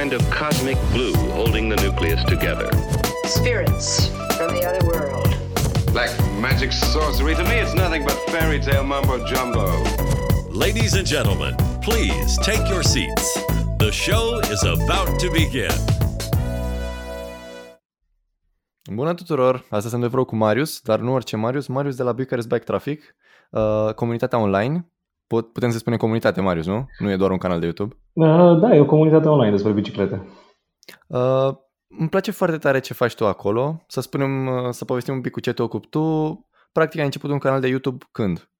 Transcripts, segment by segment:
kind of cosmic glue holding the nucleus together. Spirits from the other world. Like magic sorcery. To me, it's nothing but fairy tale mumbo jumbo. Ladies and gentlemen, please take your seats. The show is about to begin. Bună tuturor! Astăzi sunt de vreo cu Marius, dar nu orice Marius, Marius de la Bucharest Bike Traffic, uh, comunitatea online. Pot, putem să spunem comunitate, Marius, nu? Nu e doar un canal de YouTube. Uh, da, e o comunitate online despre biciclete. Uh, îmi place foarte tare ce faci tu acolo. Să spunem, uh, să povestim un pic cu ce te ocupi tu. Practic ai început un canal de YouTube când?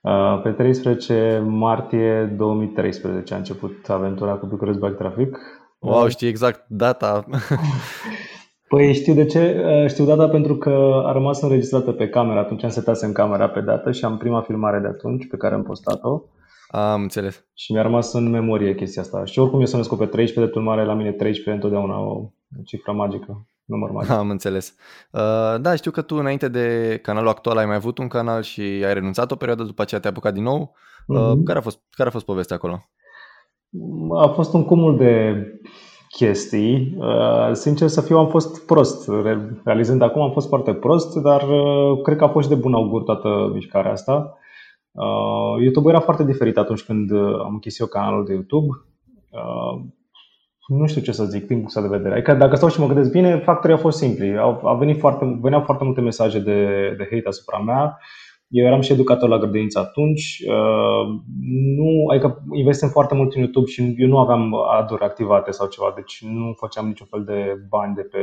Uh, pe 13 martie 2013 a început aventura cu Bucharest Bike Traffic. Wow, știi exact data. Păi știu de ce? Uh, știu data pentru că a rămas înregistrată pe cameră. Atunci am setat în camera pe dată și am prima filmare de atunci pe care am postat-o. Am înțeles. Și mi-a rămas în memorie chestia asta. Și oricum eu să născut pe 13, de urmare la mine 13 e întotdeauna o cifră magică, număr magic. Am înțeles. Uh, da, știu că tu înainte de canalul actual ai mai avut un canal și ai renunțat o perioadă, după aceea te-ai apucat din nou. Uh, Mhm. care, a fost, care a fost povestea acolo? A fost un cumul de chestii. Uh, Sincer să fiu, am fost prost. Re- Realizând acum, am fost foarte prost, dar uh, cred că a fost și de bun augur toată mișcarea asta. Uh, YouTube era foarte diferit atunci când uh, am închis eu canalul de YouTube. Uh, Nu știu ce să zic din punctul ăsta de vedere. Adică dacă stau și mă gândesc bine, factorii au fost simpli. Au, au venit foarte, veneau foarte multe mesaje de, de hate asupra mea. Eu eram și educator la grădiniță atunci. Uh, nu, adică investim foarte mult în YouTube și eu nu aveam aduri activate sau ceva, deci nu făceam niciun fel de bani de pe,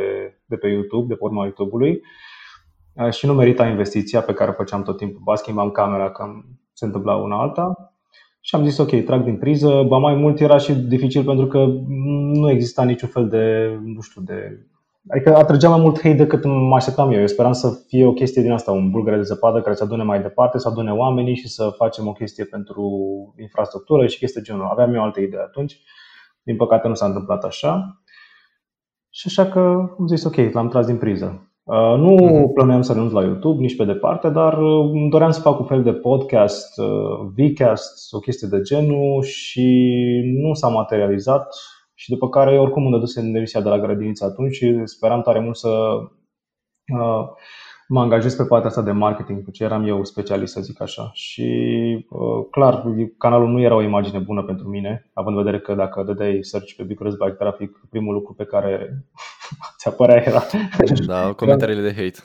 de pe YouTube, de pe urma YouTube-ului. Uh, și nu merita investiția pe care o făceam tot timpul. Ba schimbam camera când se întâmpla una alta. Și am zis, ok, trag din priză. Ba mai mult era și dificil pentru că nu exista niciun fel de, nu știu, de... Adică atrăgea mai mult hate decât mă așteptam eu. Eu speram să fie o chestie din asta, un bulgăre de zăpadă care să adune mai departe, să adune oamenii și să facem o chestie pentru infrastructură și chestii de genul. Aveam eu alte idei atunci. Din păcate nu s-a întâmplat așa. Și așa că am zis, ok, l-am tras din priză. Uh, nu Mhm. plănuiam să renunț la YouTube nici pe departe, dar uh, îmi doream să fac un fel de podcast, uh, Vcast, o chestie de genul și nu s-a materializat și după care oricum îmi dăduse demisia de la grădiniță atunci și speram tare mult să uh, mă angajez pe partea asta de marketing, cu ce eram eu specialist, să zic așa. Și uh, clar, canalul nu era o imagine bună pentru mine, având în vedere că dacă dădeai search pe Bucharest Bike Traffic, primul lucru pe care ți apărea era Da, comentariile de hate.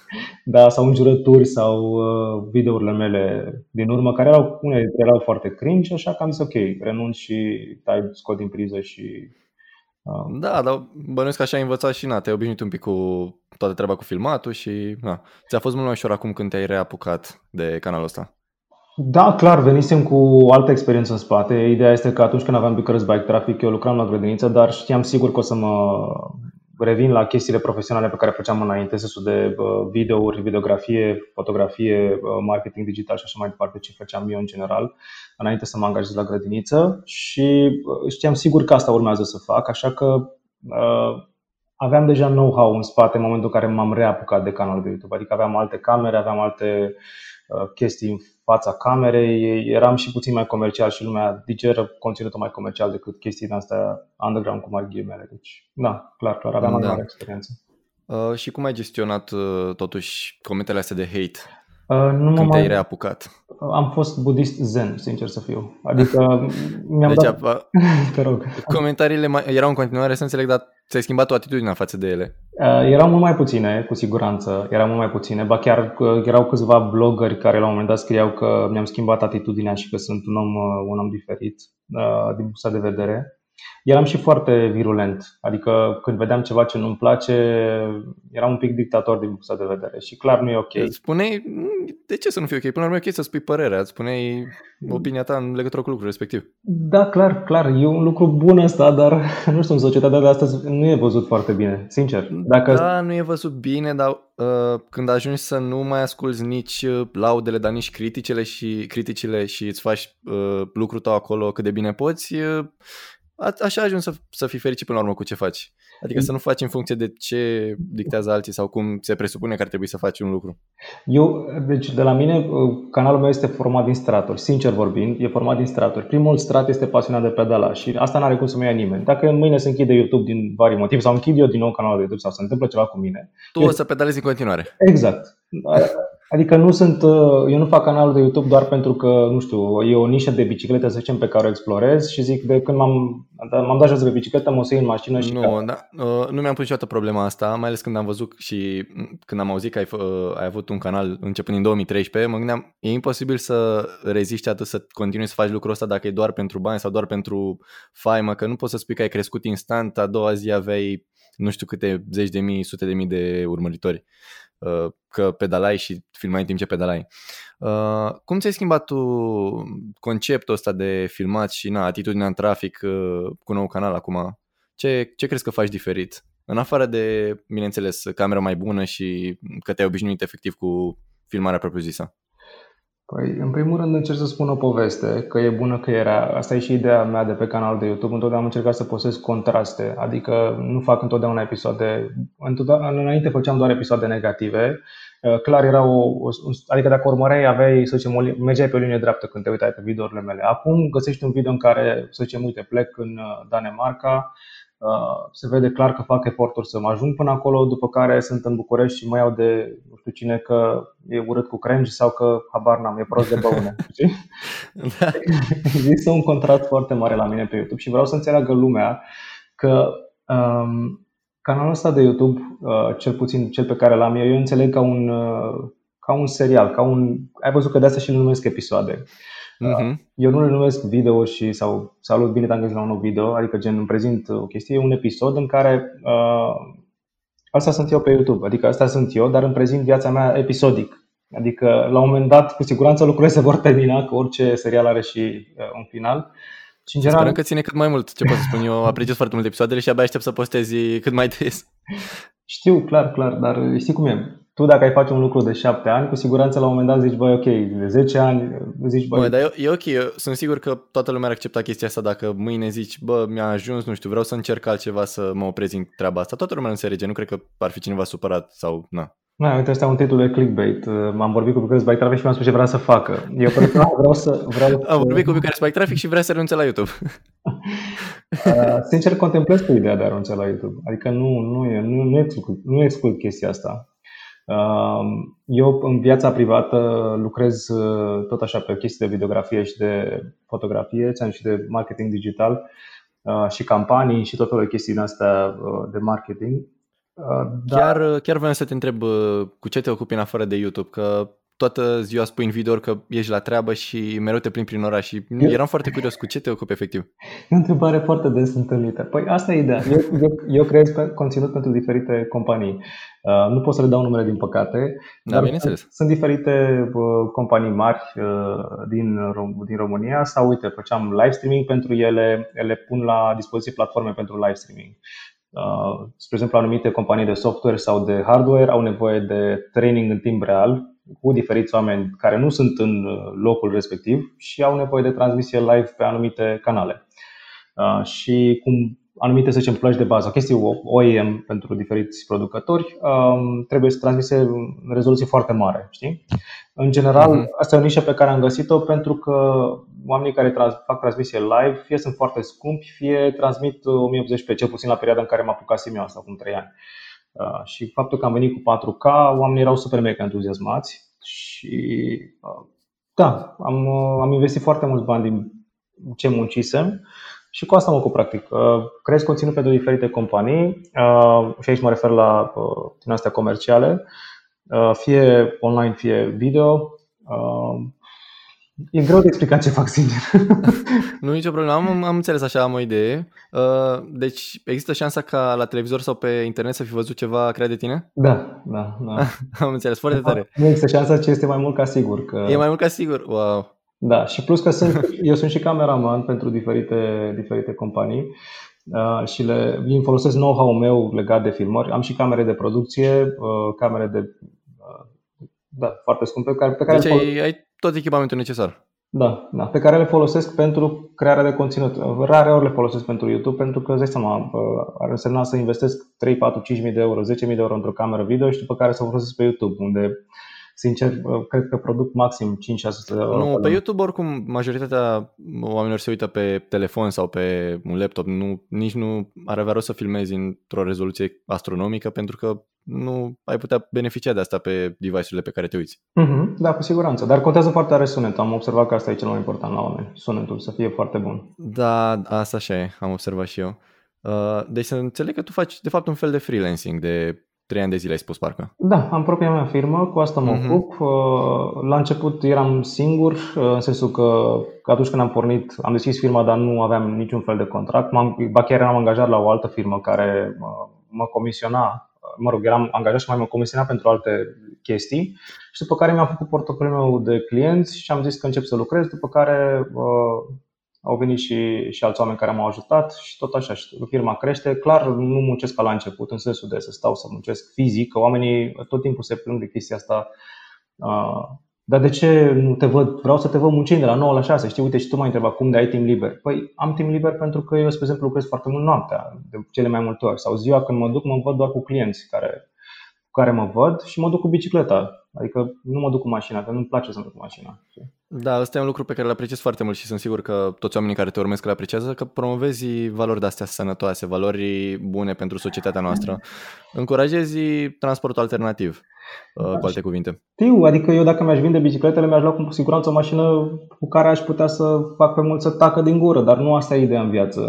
da, sau înjurături sau uh, videourile mele din urmă, care erau, unele dintre ele erau foarte cringe, așa că am zis ok, renunț și tai, scot din priză și uh, Da, dar bănuiesc că așa ai învățat și na, te-ai obișnuit un pic cu toată treaba cu filmatul și na, ți-a fost mult mai ușor acum când te-ai reapucat de canalul ăsta. Da, clar, venisem cu o altă experiență în spate. Ideea este că atunci când aveam Bucharest Bike Traffic, eu lucram la grădiniță, dar știam sigur că o să mă revin la chestiile profesionale pe care făceam înainte, sensul de uh, videouri, videografie, fotografie, uh, marketing digital și așa mai departe, ce făceam eu în general, înainte să mă angajez la grădiniță. Și uh, știam sigur că asta urmează să fac, așa că uh, aveam deja know-how în spate în momentul în care m-am reapucat de canalul de YouTube, adică aveam alte camere, aveam alte uh, chestii în fața camerei, eram și puțin mai comercial și lumea digeră conținutul mai comercial decât chestii din astea underground cu mari ghimele. Deci, da, clar, clar, aveam mai Da. mare experiență. Uh, și cum ai gestionat uh, totuși comentariile astea de hate Uh, nu mă când te-ai mai... reapucat? Am fost budist zen, sincer să fiu. Adică mi-am Deci, dat... a, Te rog. comentariile mai, erau în continuare să înțeleg, dar ți-ai schimbat o atitudine față de ele. Uh, Erau mult mai puține, cu siguranță, erau mult mai puține, ba chiar uh, erau câțiva blogări care la un moment dat scriau că mi-am schimbat atitudinea și că sunt un om, uh, un om diferit uh, din punctul ăsta de vedere. Eram și foarte virulent, adică când vedeam ceva ce nu-mi place, eram un pic dictator din punctul ăsta de vedere și clar nu e ok. Îți Spuneai, "Mm, de ce să nu fie ok? Până la urmă e ok să spui părerea, îți spuneai opinia ta în legătură cu lucrul respectiv. Da, clar, clar, e un lucru bun ăsta, dar nu știu, în societatea de astăzi nu e văzut foarte bine, sincer. Dacă Da, nu e văzut bine, dar uh, când ajungi să nu mai asculți nici uh, laudele, dar nici criticile și criticile și îți faci uh, lucrul tău acolo cât de bine poți, uh, a, așa ajungi să, să fii fericit până la urmă cu ce faci. Adică să nu faci în funcție de ce dictează alții sau cum se presupune că ar trebui să faci un lucru. Eu, deci de la mine, uh, canalul meu este format din straturi, sincer vorbind, e format din straturi. Primul strat este pasionat de pedala și asta nu are cum să mă ia nimeni. Dacă mâine se închide YouTube din vari motive sau închid eu din nou canalul de YouTube sau se întâmplă ceva cu mine. Tu eu... o să pedalezi în continuare. Exact. Adică nu sunt, uh, eu nu fac canalul de YouTube doar pentru că, nu știu, e o nișă de biciclete, să zicem, pe care o explorez și zic de când m-am, m-am dat jos de pe bicicletă, mă o să iei în mașină și... Nu, da, uh, nu mi-am pus niciodată problema asta, mai ales când am văzut și când am auzit că ai, uh, ai avut un canal începând în 2013, mă gândeam, e imposibil să reziști atât să continui să faci lucrul ăsta dacă e doar pentru bani sau doar pentru faimă, că nu poți să spui că ai crescut instant, a doua zi aveai nu știu câte zeci de mii, sute de mii de urmăritori. Uh, că pedalai și filmai în timp ce pedalai. Uh, cum ți-ai schimbat tu conceptul ăsta de filmat și na, atitudinea în trafic uh, cu nou canal acum? Ce, ce crezi că faci diferit? În afară de, bineînțeles, camera mai bună și că te-ai obișnuit efectiv cu filmarea propriu-zisă. Păi, în primul rând încerc să spun o poveste, că e bună că era. Asta e și ideea mea de pe canalul de YouTube. Întotdeauna am încercat să postez contraste, adică nu fac întotdeauna episoade. Întotdeauna, înainte făceam doar episoade negative. Uh, clar era o, o adică dacă urmăreai, aveai, să zicem, mergeai pe o linie dreaptă când te uitai pe videourile mele. Acum găsești un video în care, să zicem, uite, plec în uh, Danemarca, Uh, se vede clar că fac eforturi să mă ajung până acolo, după care sunt în București și mă iau de nu știu cine că e urât cu crengi sau că habar n-am, e prost de băune. da. Există un contrast foarte mare la mine pe YouTube și vreau să înțeleagă lumea că um, canalul ăsta de YouTube, uh, cel puțin cel pe care l-am eu, eu înțeleg ca un, uh, ca un serial, ca un. Ai văzut că de asta și nu numesc episoade. Uh-huh. Eu nu le numesc video și sau salut, bine te-am găsit la un nou video, adică gen îmi prezint o chestie, un episod în care uh, asta sunt eu pe YouTube, adică asta sunt eu, dar îmi prezint viața mea episodic. Adică la un moment dat, cu siguranță lucrurile se vor termina, că orice serial are și uh, un final. Și în general... Sperăm că ține cât mai mult, ce pot să spun eu, apreciez foarte mult episoadele și abia aștept să postezi cât mai des. Știu, clar, clar, dar știi cum e tu dacă ai face un lucru de șapte ani, cu siguranță la un moment dat zici, băi, ok, de 10 ani, zici, băi... Bă, dar e, e ok, eu sunt sigur că toată lumea ar accepta chestia asta dacă mâine zici, bă, mi-a ajuns, nu știu, vreau să încerc altceva să mă oprez în treaba asta. Toată lumea înțelege, nu cred că ar fi cineva supărat sau, na. Na, uite, ăsta e un titlu de clickbait. M-am vorbit cu Bucharest Bike Traffic și mi-am spus ce vrea să facă. Eu vreau să... Vreau Am vorbit cu Bucharest Bike Traffic și vrea să renunțe la YouTube. Uh, sincer, contemplez cu ideea de a renunța la YouTube. Adică nu, nu, e, nu, nu, exclud, nu exclud chestia asta. Eu în viața privată lucrez uh, tot așa pe chestii de videografie și de fotografie, ți-am și de marketing digital uh, și campanii și tot felul de chestii din astea uh, de marketing. Chiar, chiar vreau să te întreb cu ce te ocupi în afară de YouTube, că toată ziua spui în video că ești la treabă și mereu te plimbi prin oraș și eu... eram foarte curios cu ce te ocupi efectiv. E o întrebare foarte des întâlnită. Păi asta e ideea. Eu, eu, eu creez pe conținut pentru diferite companii. Uh, nu pot să le dau numele din păcate, da, dar sunt, sunt diferite uh, companii mari uh, din, din România sau uite, făceam live streaming pentru ele, le pun la dispoziție platforme pentru live streaming. Uh, spre exemplu, anumite companii de software sau de hardware au nevoie de training în timp real cu diferiți oameni care nu sunt în uh, locul respectiv și au nevoie de transmisie live pe anumite canale. Uh, și cum anumite, să zicem, plăci de bază, chestii OEM pentru diferiți producători, um, trebuie să transmise în rezoluție foarte mare. Știi? În general, uh-huh. asta e o nișă pe care am găsit-o pentru că oamenii care trans- fac transmisie live fie sunt foarte scumpi, fie transmit 1080p, cel puțin la perioada în care m-a apucat eu asta, acum 3 ani. Uh, și faptul că am venit cu 4K, oamenii erau super mega entuziasmați și uh, da, am, uh, am investit foarte mulți bani din ce muncisem și cu asta mă ocup practic. Creez conținut pentru diferite companii și aici mă refer la din astea comerciale, fie online, fie video. E greu de explicat ce fac, sincer. nu nicio problemă, am, am înțeles așa, am o idee. Uh, deci există șansa ca la televizor sau pe internet să fi văzut ceva creat de tine? Da, da, da. am înțeles, foarte tare. Nu există șansa, ci este mai mult ca sigur. Că... E mai mult ca sigur, wow. Da, și plus că sunt, eu sunt și cameraman pentru diferite, diferite companii uh, și le, îmi folosesc know-how-ul meu legat de filmări. Am și camere de producție, uh, camere de uh, da, foarte scumpe. Pe care deci ai, ai tot echipamentul necesar. Da, da, pe care le folosesc pentru crearea de conținut. Rare ori le folosesc pentru YouTube pentru că, îți dai seama, ar însemna să investesc 3, 4, 5 mii de euro, 10 mii de euro într-o cameră video și după care să o folosesc pe YouTube, unde sincer, cred că produc maxim 5-600 de euro. Nu, pe YouTube oricum majoritatea oamenilor se uită pe telefon sau pe un laptop. Nu, nici nu ar avea rost să filmezi într-o rezoluție astronomică pentru că nu ai putea beneficia de asta pe device-urile pe care te uiți. Mm-hmm, da, cu siguranță. Dar contează foarte tare sunetul. Am observat că asta e cel mai important la oameni. Sunetul să fie foarte bun. Da, asta așa e. Am observat și eu. Uh, deci să înțeleg că tu faci de fapt un fel de freelancing de trei ani de zile ai spus parcă. Da, am propria mea firmă, cu asta mă uh-huh. ocup. La început eram singur, în sensul că atunci când am pornit, am deschis firma, dar nu aveam niciun fel de contract. M-am, ba chiar eram angajat la o altă firmă care mă comisiona, mă rog, eram angajat și mai mă comisiona pentru alte chestii și după care mi-am făcut portofoliul meu de clienți și am zis că încep să lucrez, după care au venit și, și alți oameni care m-au ajutat și tot așa. Și firma crește. Clar, nu muncesc ca la început, în sensul de să stau să muncesc fizic, că oamenii tot timpul se plâng de chestia asta. Uh, dar de ce nu te văd? Vreau să te văd muncind de la 9 la 6. Știi, uite, și tu m-ai întrebat cum de ai timp liber. Păi am timp liber pentru că eu, spre exemplu, lucrez foarte mult noaptea, de cele mai multe ori. Sau ziua când mă duc, mă văd doar cu clienți care, cu care mă văd și mă duc cu bicicleta. Adică nu mă duc cu mașina, că nu-mi place să mă duc cu mașina. Da, ăsta e un lucru pe care îl apreciez foarte mult și sunt sigur că toți oamenii care te urmesc îl apreciază, că promovezi valori de-astea sănătoase, valori bune pentru societatea noastră. Încurajezi transportul alternativ. Uh, cu alte cuvinte. Știu, adică eu dacă mi-aș vinde bicicletele, mi-aș lua cu siguranță o mașină cu care aș putea să fac pe mult să tacă din gură, dar nu asta e ideea în viață.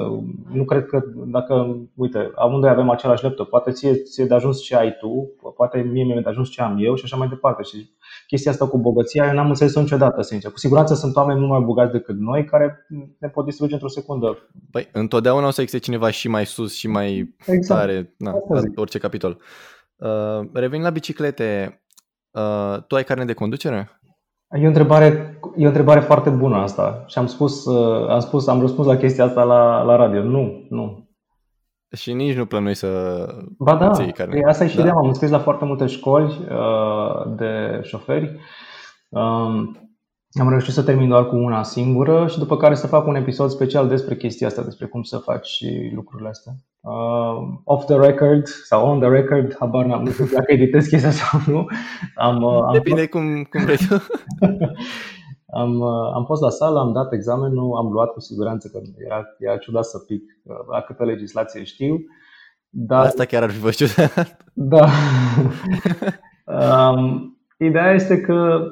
Nu cred că dacă, uite, amândoi avem același laptop, poate ție, ție de ajuns ce ai tu, poate mie mi-e de ajuns ce am eu și așa mai departe. Și chestia asta cu bogăția, eu n-am înțeles-o niciodată, sincer. Cu siguranță sunt oameni mult mai bogați decât noi care ne pot distruge într-o secundă. Păi, întotdeauna o să existe cineva și mai sus și mai exact. tare, na, orice capitol. Uh, revin la biciclete. Uh, tu ai carne de conducere? E o întrebare, e o întrebare foarte bună asta. Și am spus, uh, am spus, am răspuns la chestia asta la, la radio. Nu, nu. Și nici nu plănui să Ba da, carne. E, asta e și da. ideea. M-am înscris la foarte multe școli uh, de șoferi. Um, am reușit să termin doar cu una singură și după care să fac un episod special despre chestia asta, despre cum să faci lucrurile astea. Uh, off the record sau on the record, habar n-am, nu știu dacă editez chestia sau nu. Am, uh, am Depinde cum, cum vrei tu. am, uh, am fost la sală, am dat examenul, am luat cu siguranță că era, era ciudat să pic uh, la câtă legislație știu. Dar, Asta chiar ar fi fost ciudat. Da. um, ideea este că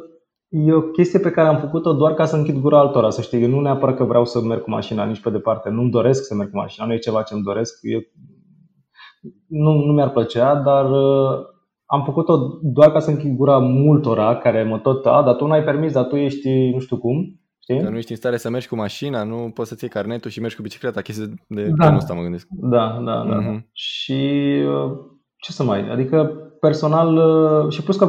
E o chestie pe care am făcut-o doar ca să închid gura altora, să știi. Eu nu neapărat că vreau să merg cu mașina nici pe departe. Nu-mi doresc să merg cu mașina, nu e ceva ce îmi doresc. Eu, nu, nu mi-ar plăcea, dar uh, am făcut-o doar ca să închid gura multora care mă tot, a, dar tu n-ai permis, dar tu ești nu știu cum. Știi? Că nu ești în stare să mergi cu mașina, nu poți să-ți iei carnetul și mergi cu bicicleta, chestii de da. genul ăsta mă gândesc. Da, da, da. Uh-huh. Și uh, ce să mai, adică personal uh, și plus că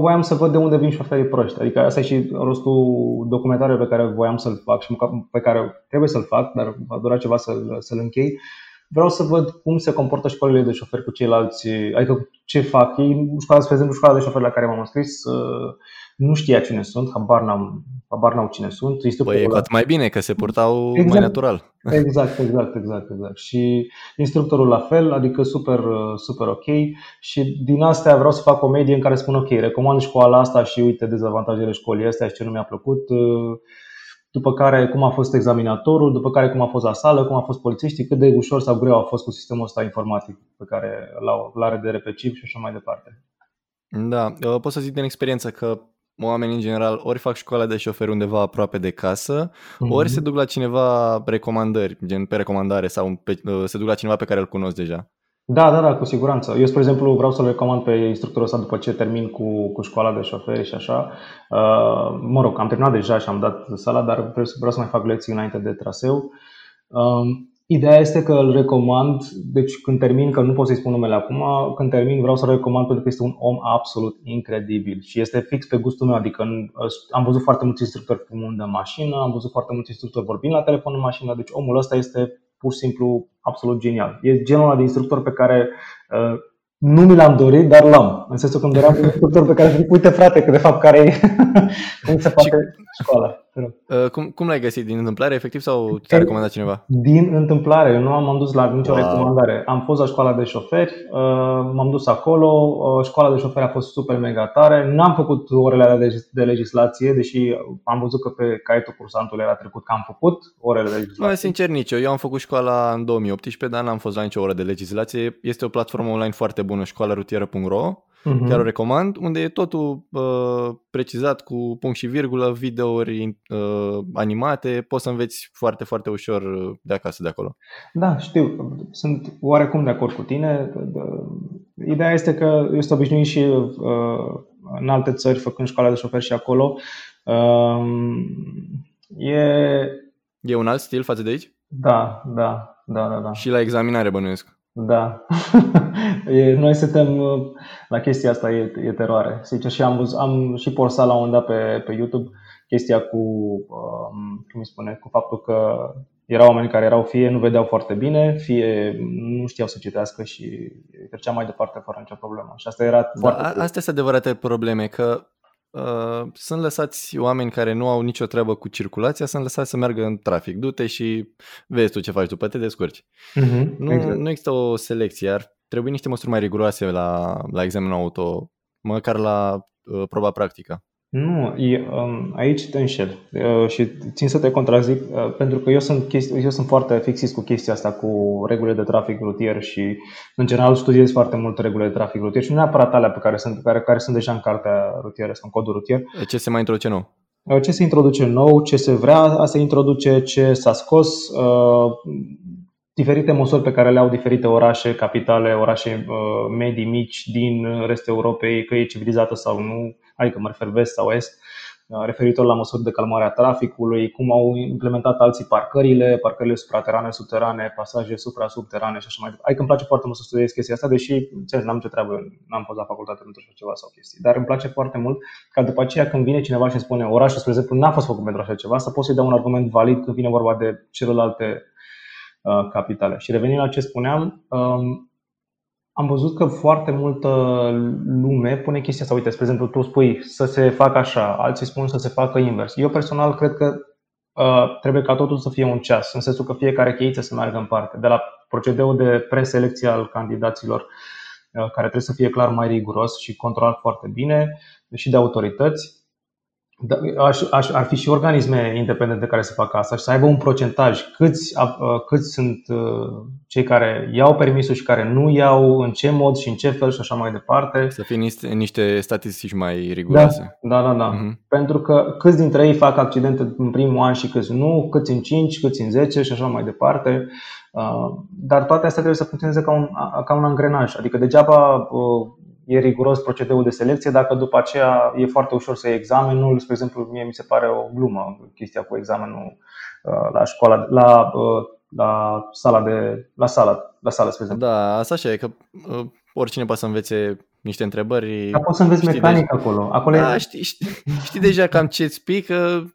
voiam să văd de unde vin șoferii proști. Adică asta e și rostul documentarului pe care voiam să-l fac și pe care trebuie să-l fac, dar va dura ceva să-l, să-l închei. Vreau să văd cum se comportă școlile de șoferi cu ceilalți, adică ce fac ei. Școala, spre exemplu, școala de șoferi la care m-am înscris uh, nu știa cine sunt, habar, n-am, habar n-au cine sunt. Păi e mai bine că se purtau exact, mai natural. Exact, exact, exact, exact. Și instructorul la fel, adică super, super ok. Și din astea vreau să fac o medie în care spun ok, recomand școala asta și uite dezavantajele școlii astea și ce nu mi-a plăcut. După care cum a fost examinatorul, după care cum a fost la sală, cum a fost polițiștii, cât de ușor sau greu a fost cu sistemul ăsta informatic pe care l-au, l-are de repeciv și așa mai departe. Da, pot să zic din experiență că oamenii în general ori fac școala de șofer undeva aproape de casă, mm-hmm. ori se duc la cineva recomandări, gen pe recomandare sau pe, uh, se duc la cineva pe care îl cunosc deja. Da, da, da, cu siguranță. Eu, spre exemplu, vreau să-l recomand pe instructorul ăsta după ce termin cu, cu școala de șoferi și așa. Uh, mă rog, am terminat deja și am dat sala, dar vreau să, vreau să mai fac lecții înainte de traseu. Uh, Ideea este că îl recomand, deci când termin, că nu pot să-i spun numele acum, când termin vreau să-l recomand pentru că este un om absolut incredibil și este fix pe gustul meu, adică am văzut foarte mulți instructori fumând în mașină, am văzut foarte mulți instructori vorbind la telefon în mașină, deci omul ăsta este pur și simplu absolut genial. E genul ăla de instructor pe care uh, nu mi l-am dorit, dar l-am. În sensul că îmi doream un instructor pe care zic, uite frate, că de fapt care e, cum se face școala. Te rog. Uh, cum, cum l-ai găsit? Din întâmplare, efectiv, sau ți-a recomandat cineva? Din întâmplare, eu nu am dus la nicio Wow. recomandare. Am fost la școala de șoferi, uh, m-am dus acolo, uh, școala de șoferi a fost super mega tare. N-am făcut orele alea de, de legislație, deși am văzut că pe caietul cursantului era trecut că am făcut orele de Bă, legislație. sincer, nici eu. Eu am făcut școala în 2018, dar n-am fost la nicio oră de legislație. Este o platformă online foarte bună, școalarutieră.ro. Mhm. Chiar o recomand, unde e totul uh, precizat cu punct și virgulă, videouri uh, animate, poți să înveți foarte, foarte ușor uh, de acasă, de acolo. Da, știu. Sunt oarecum de acord cu tine. Ideea este că eu sunt obișnuit și uh, în alte țări, făcând școala de șofer și acolo. Um, e. E un alt stil față de aici? Da, da, da, da. da. Și la examinare bănuiesc. Da. e, noi suntem uh, la chestia asta, e, e teroare. Zice, și am, văzut, am și postat la un dat pe, pe YouTube chestia cu, um, cum îi spune, cu faptul că erau oameni care erau fie nu vedeau foarte bine, fie nu știau să citească și trecea mai departe fără nicio problemă. Și asta era Da, foarte a- astea sunt adevărate probleme, că uh, sunt lăsați oameni care nu au nicio treabă cu circulația, sunt lăsați să meargă în trafic. Du-te și vezi tu ce faci după, te descurci. Mhm, Nu, exact. nu există o selecție, ar trebui niște măsuri mai riguroase la, la examenul auto, măcar la uh, proba practică. Nu, e, um, aici te înșel uh, și țin să te contrazic uh, pentru că eu sunt, chesti- eu sunt foarte fixist cu chestia asta cu regulile de trafic rutier și în general studiez foarte mult regulile de trafic rutier și nu neapărat alea pe care sunt, care, care sunt deja în cartea rutieră sau în codul rutier. Ce se mai introduce nou? Uh, Ce se introduce nou, ce se vrea a se introduce, ce s-a scos, uh, diferite măsuri pe care le au diferite orașe, capitale, orașe uh, medii, mici din restul Europei, că e civilizată sau nu, adică mă refer vest sau est, uh, referitor la măsuri de calmare a traficului, cum au implementat alții parcările, parcările supraterane, subterane, pasaje supra-subterane și așa mai departe. Adică îmi place foarte mult să studiez chestia asta, deși înțeles, n-am ce treabă, n-am fost la facultate pentru așa ceva sau chestii, dar îmi place foarte mult ca după aceea când vine cineva și îmi spune orașul, spre exemplu, n-a fost făcut pentru așa ceva, să pot să-i dau un argument valid când vine vorba de celelalte uh, capitale. Și revenind la ce spuneam, um, am văzut că foarte multă lume pune chestia asta. Uite, spre exemplu, tu spui să se facă așa, alții spun să se facă invers. Eu personal cred că uh, trebuie ca totul să fie un ceas, în sensul că fiecare cheiță să meargă în parte. De la procedeul de preselecție al candidaților, uh, care trebuie să fie clar mai riguros și controlat foarte bine, și de autorități, da, aș, aș, ar fi și organisme independente care să facă asta și să aibă un procentaj. Câți, uh, câți sunt uh, cei care iau permisul și care nu iau, în ce mod și în ce fel și așa mai departe. Să fie niște, niște statistici mai riguroase. Da, da, da. Mhm. Pentru că câți dintre ei fac accidente în primul an și câți nu, câți în 5, câți în 10 și așa mai departe. Uh, Dar toate astea trebuie să funcționeze ca un, ca un angrenaj. Adică degeaba uh, e riguros procedeul de selecție dacă după aceea e foarte ușor să iei examenul. Spre exemplu, mie mi se pare o glumă chestia cu examenul uh, la școala, la, uh, la sala de la sala, la sală, spre exemplu. Da, asta așa e, că uh, oricine poate să învețe niște întrebări. Dar poți să înveți știi mecanic acolo. Acolo Da, e, știi, știi, știi deja cam ce-ți pică,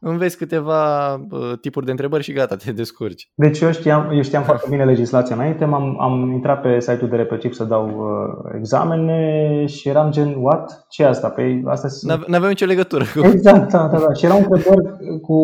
înveți câteva uh, tipuri de întrebări și gata, te descurci. Deci eu știam, eu știam foarte bine legislația înainte, am am intrat pe site-ul de Repecip să dau uh, examene și eram gen, what? ce e asta? Păi asta N-ave- N-aveau nicio legătură cu... Exact, da, da, da. Și erau întrebări cu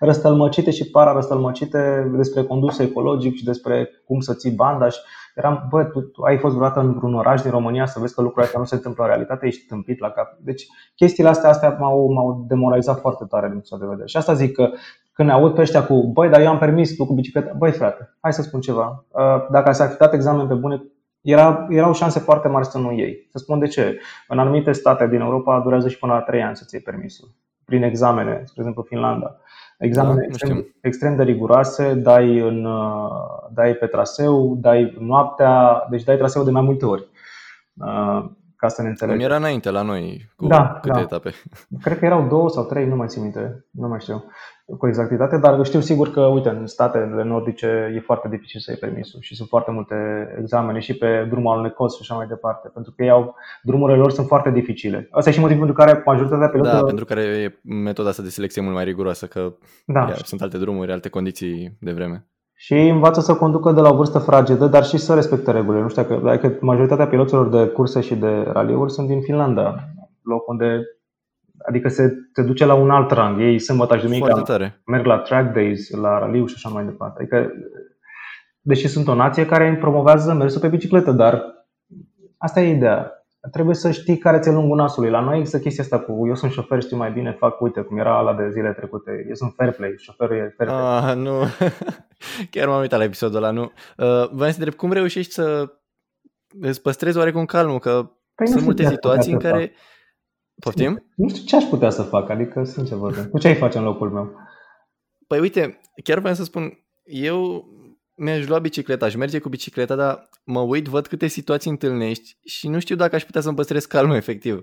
răstălmăcite și para-răstălmăcite despre condus ecologic și despre cum să ții banda și eram, bă, tu, tu ai fost vreodată într-un oraș din România să vezi că lucrurile astea nu se întâmplă în realitate, ești tâmpit la cap. Deci chestiile astea, astea m-au, m-au demoralizat foarte tare din punctul de vedere. Și asta zic că când ne aud pe ăștia cu, băi, dar eu am permis, tu cu bicicleta, băi frate, hai să spun ceva. Uh, Dacă s-ar fi dat examen pe bune, era, erau șanse foarte mari să nu iei. Să spun de ce. În anumite state din Europa durează și până la 3 ani să-ți iei permisul. Prin examene, spre exemplu Finlanda. Examene Da, nu extrem, știu. extrem de riguroase, dai, în, uh, dai pe traseu, dai noaptea, deci dai traseu de mai multe ori. Uh, Ca să ne Cum înțelegem. era înainte la noi, cu Da, câte da. etape. Cred că erau două sau trei, nu mai țin minte, nu mai știu cu exactitate, dar știu sigur că, uite, în statele nordice e foarte dificil să iei permisul și sunt foarte multe examene și pe drumul alunecos și așa mai departe, pentru că ei au, drumurile lor sunt foarte dificile. Asta e și motivul pentru care majoritatea Da, pilotelor... pentru care e metoda asta de selecție mult mai riguroasă, că da. iar, sunt alte drumuri, alte condiții de vreme. Și ei învață să conducă de la o vârstă fragedă, dar și să respecte regulile. Nu știu că, adică majoritatea piloților de curse și de raliuri sunt din Finlanda, loc unde adică se te duce la un alt rang. Ei sâmbătă și Foarte duminica tare. merg la track days, la raliu și așa mai departe. Adică, deși sunt o nație care promovează mersul pe bicicletă, dar asta e ideea. Trebuie să știi care ți-e lungul nasului. La noi există chestia asta cu eu sunt șofer, știu mai bine, fac, uite, cum era ala de zile trecute. Eu sunt fair play, șoferul e fair play. Ah, nu. Chiar m-am uitat la episodul ăla, nu. Uh, vreau să te întreb, cum reușești să îți păstrezi oarecum calmul? Că Păi nu sunt știu multe ce aș putea situații în să care... Poftim? Nu știu ce aș putea să fac, adică, sincer vorbim. Tu ce ai face în locul meu? Păi uite, chiar vreau să spun, eu mi-aș lua bicicleta, aș merge cu bicicleta, dar mă uit, văd câte situații întâlnești și nu știu dacă aș putea să-mi păstrez calmul efectiv.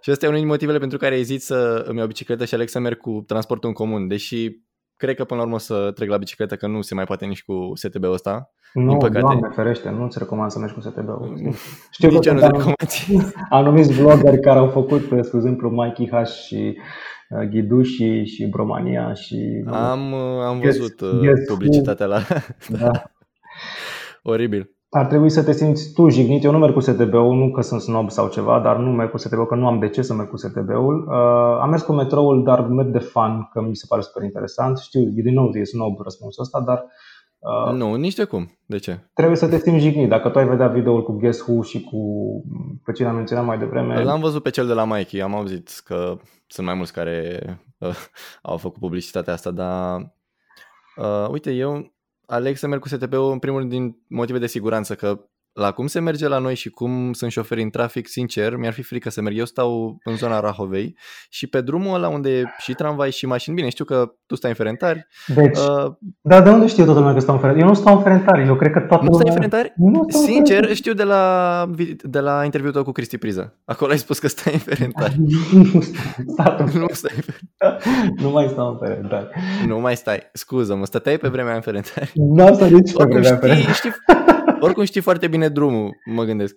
Și ăsta e unul din motivele pentru care ezit să îmi iau bicicletă și aleg să merg cu transportul în comun, deși cred că până la urmă o să trec la bicicletă, că nu se mai poate nici cu STB-ul ăsta. Nu, Din păcate. doamne ferește, nu-ți recomand să mergi cu STB-ul. Știu Nici că eu nu sunt te anum- recomand. anumiți vloggeri care au făcut, spre exemplu, Mikey H și uh, Ghiduși și Bromania și... Am, uh, am Guess- văzut uh, guess who? publicitatea la... Da. Oribil. Ar trebui să te simți tu jignit. Eu nu merg cu STB-ul, nu că sunt snob sau ceva, dar nu merg cu STB-ul, că nu am de ce să merg cu STB-ul. Uh, am mers cu metroul, dar merg de fan, că mi se pare super interesant. Știu, din nou e snob răspunsul ăsta, dar uh, Nu, nici de cum. De ce? trebuie să te simți jignit. Dacă tu ai vedea videoul cu Guess Who și cu pe cine am menționat mai devreme, L-am văzut pe cel de la Mikey, am auzit că sunt mai mulți care uh, au făcut publicitatea asta, dar uh, uite, eu aleg să merg cu STP-ul în primul rând din motive de siguranță, că la cum se merge la noi și cum sunt șoferi în trafic, sincer, mi-ar fi frică să merg. Eu stau în zona Rahovei și pe drumul ăla unde e și tramvai și mașini, bine, știu că tu stai în Ferentari, Deci, uh, dar de unde știe toată lumea că stau în Ferentari? Eu nu stau în Ferentari, eu cred că toată nu stai în lumea... Ferentari? Nu stau în Sincer, Ferentari. știu de la, vi- de la interviul tău cu Cristi Priză. Acolo ai spus că stai în Ferentari. Nu stau în nu stai în Ferentari. Nu mai stau în Ferentari. Nu mai stai. Scuză-mă, stăteai pe vremea în Ferentari. Nu am stat nici pe Oricum vremea în știi, Ferentari. știi, oricum știi foarte bine drumul, mă gândesc.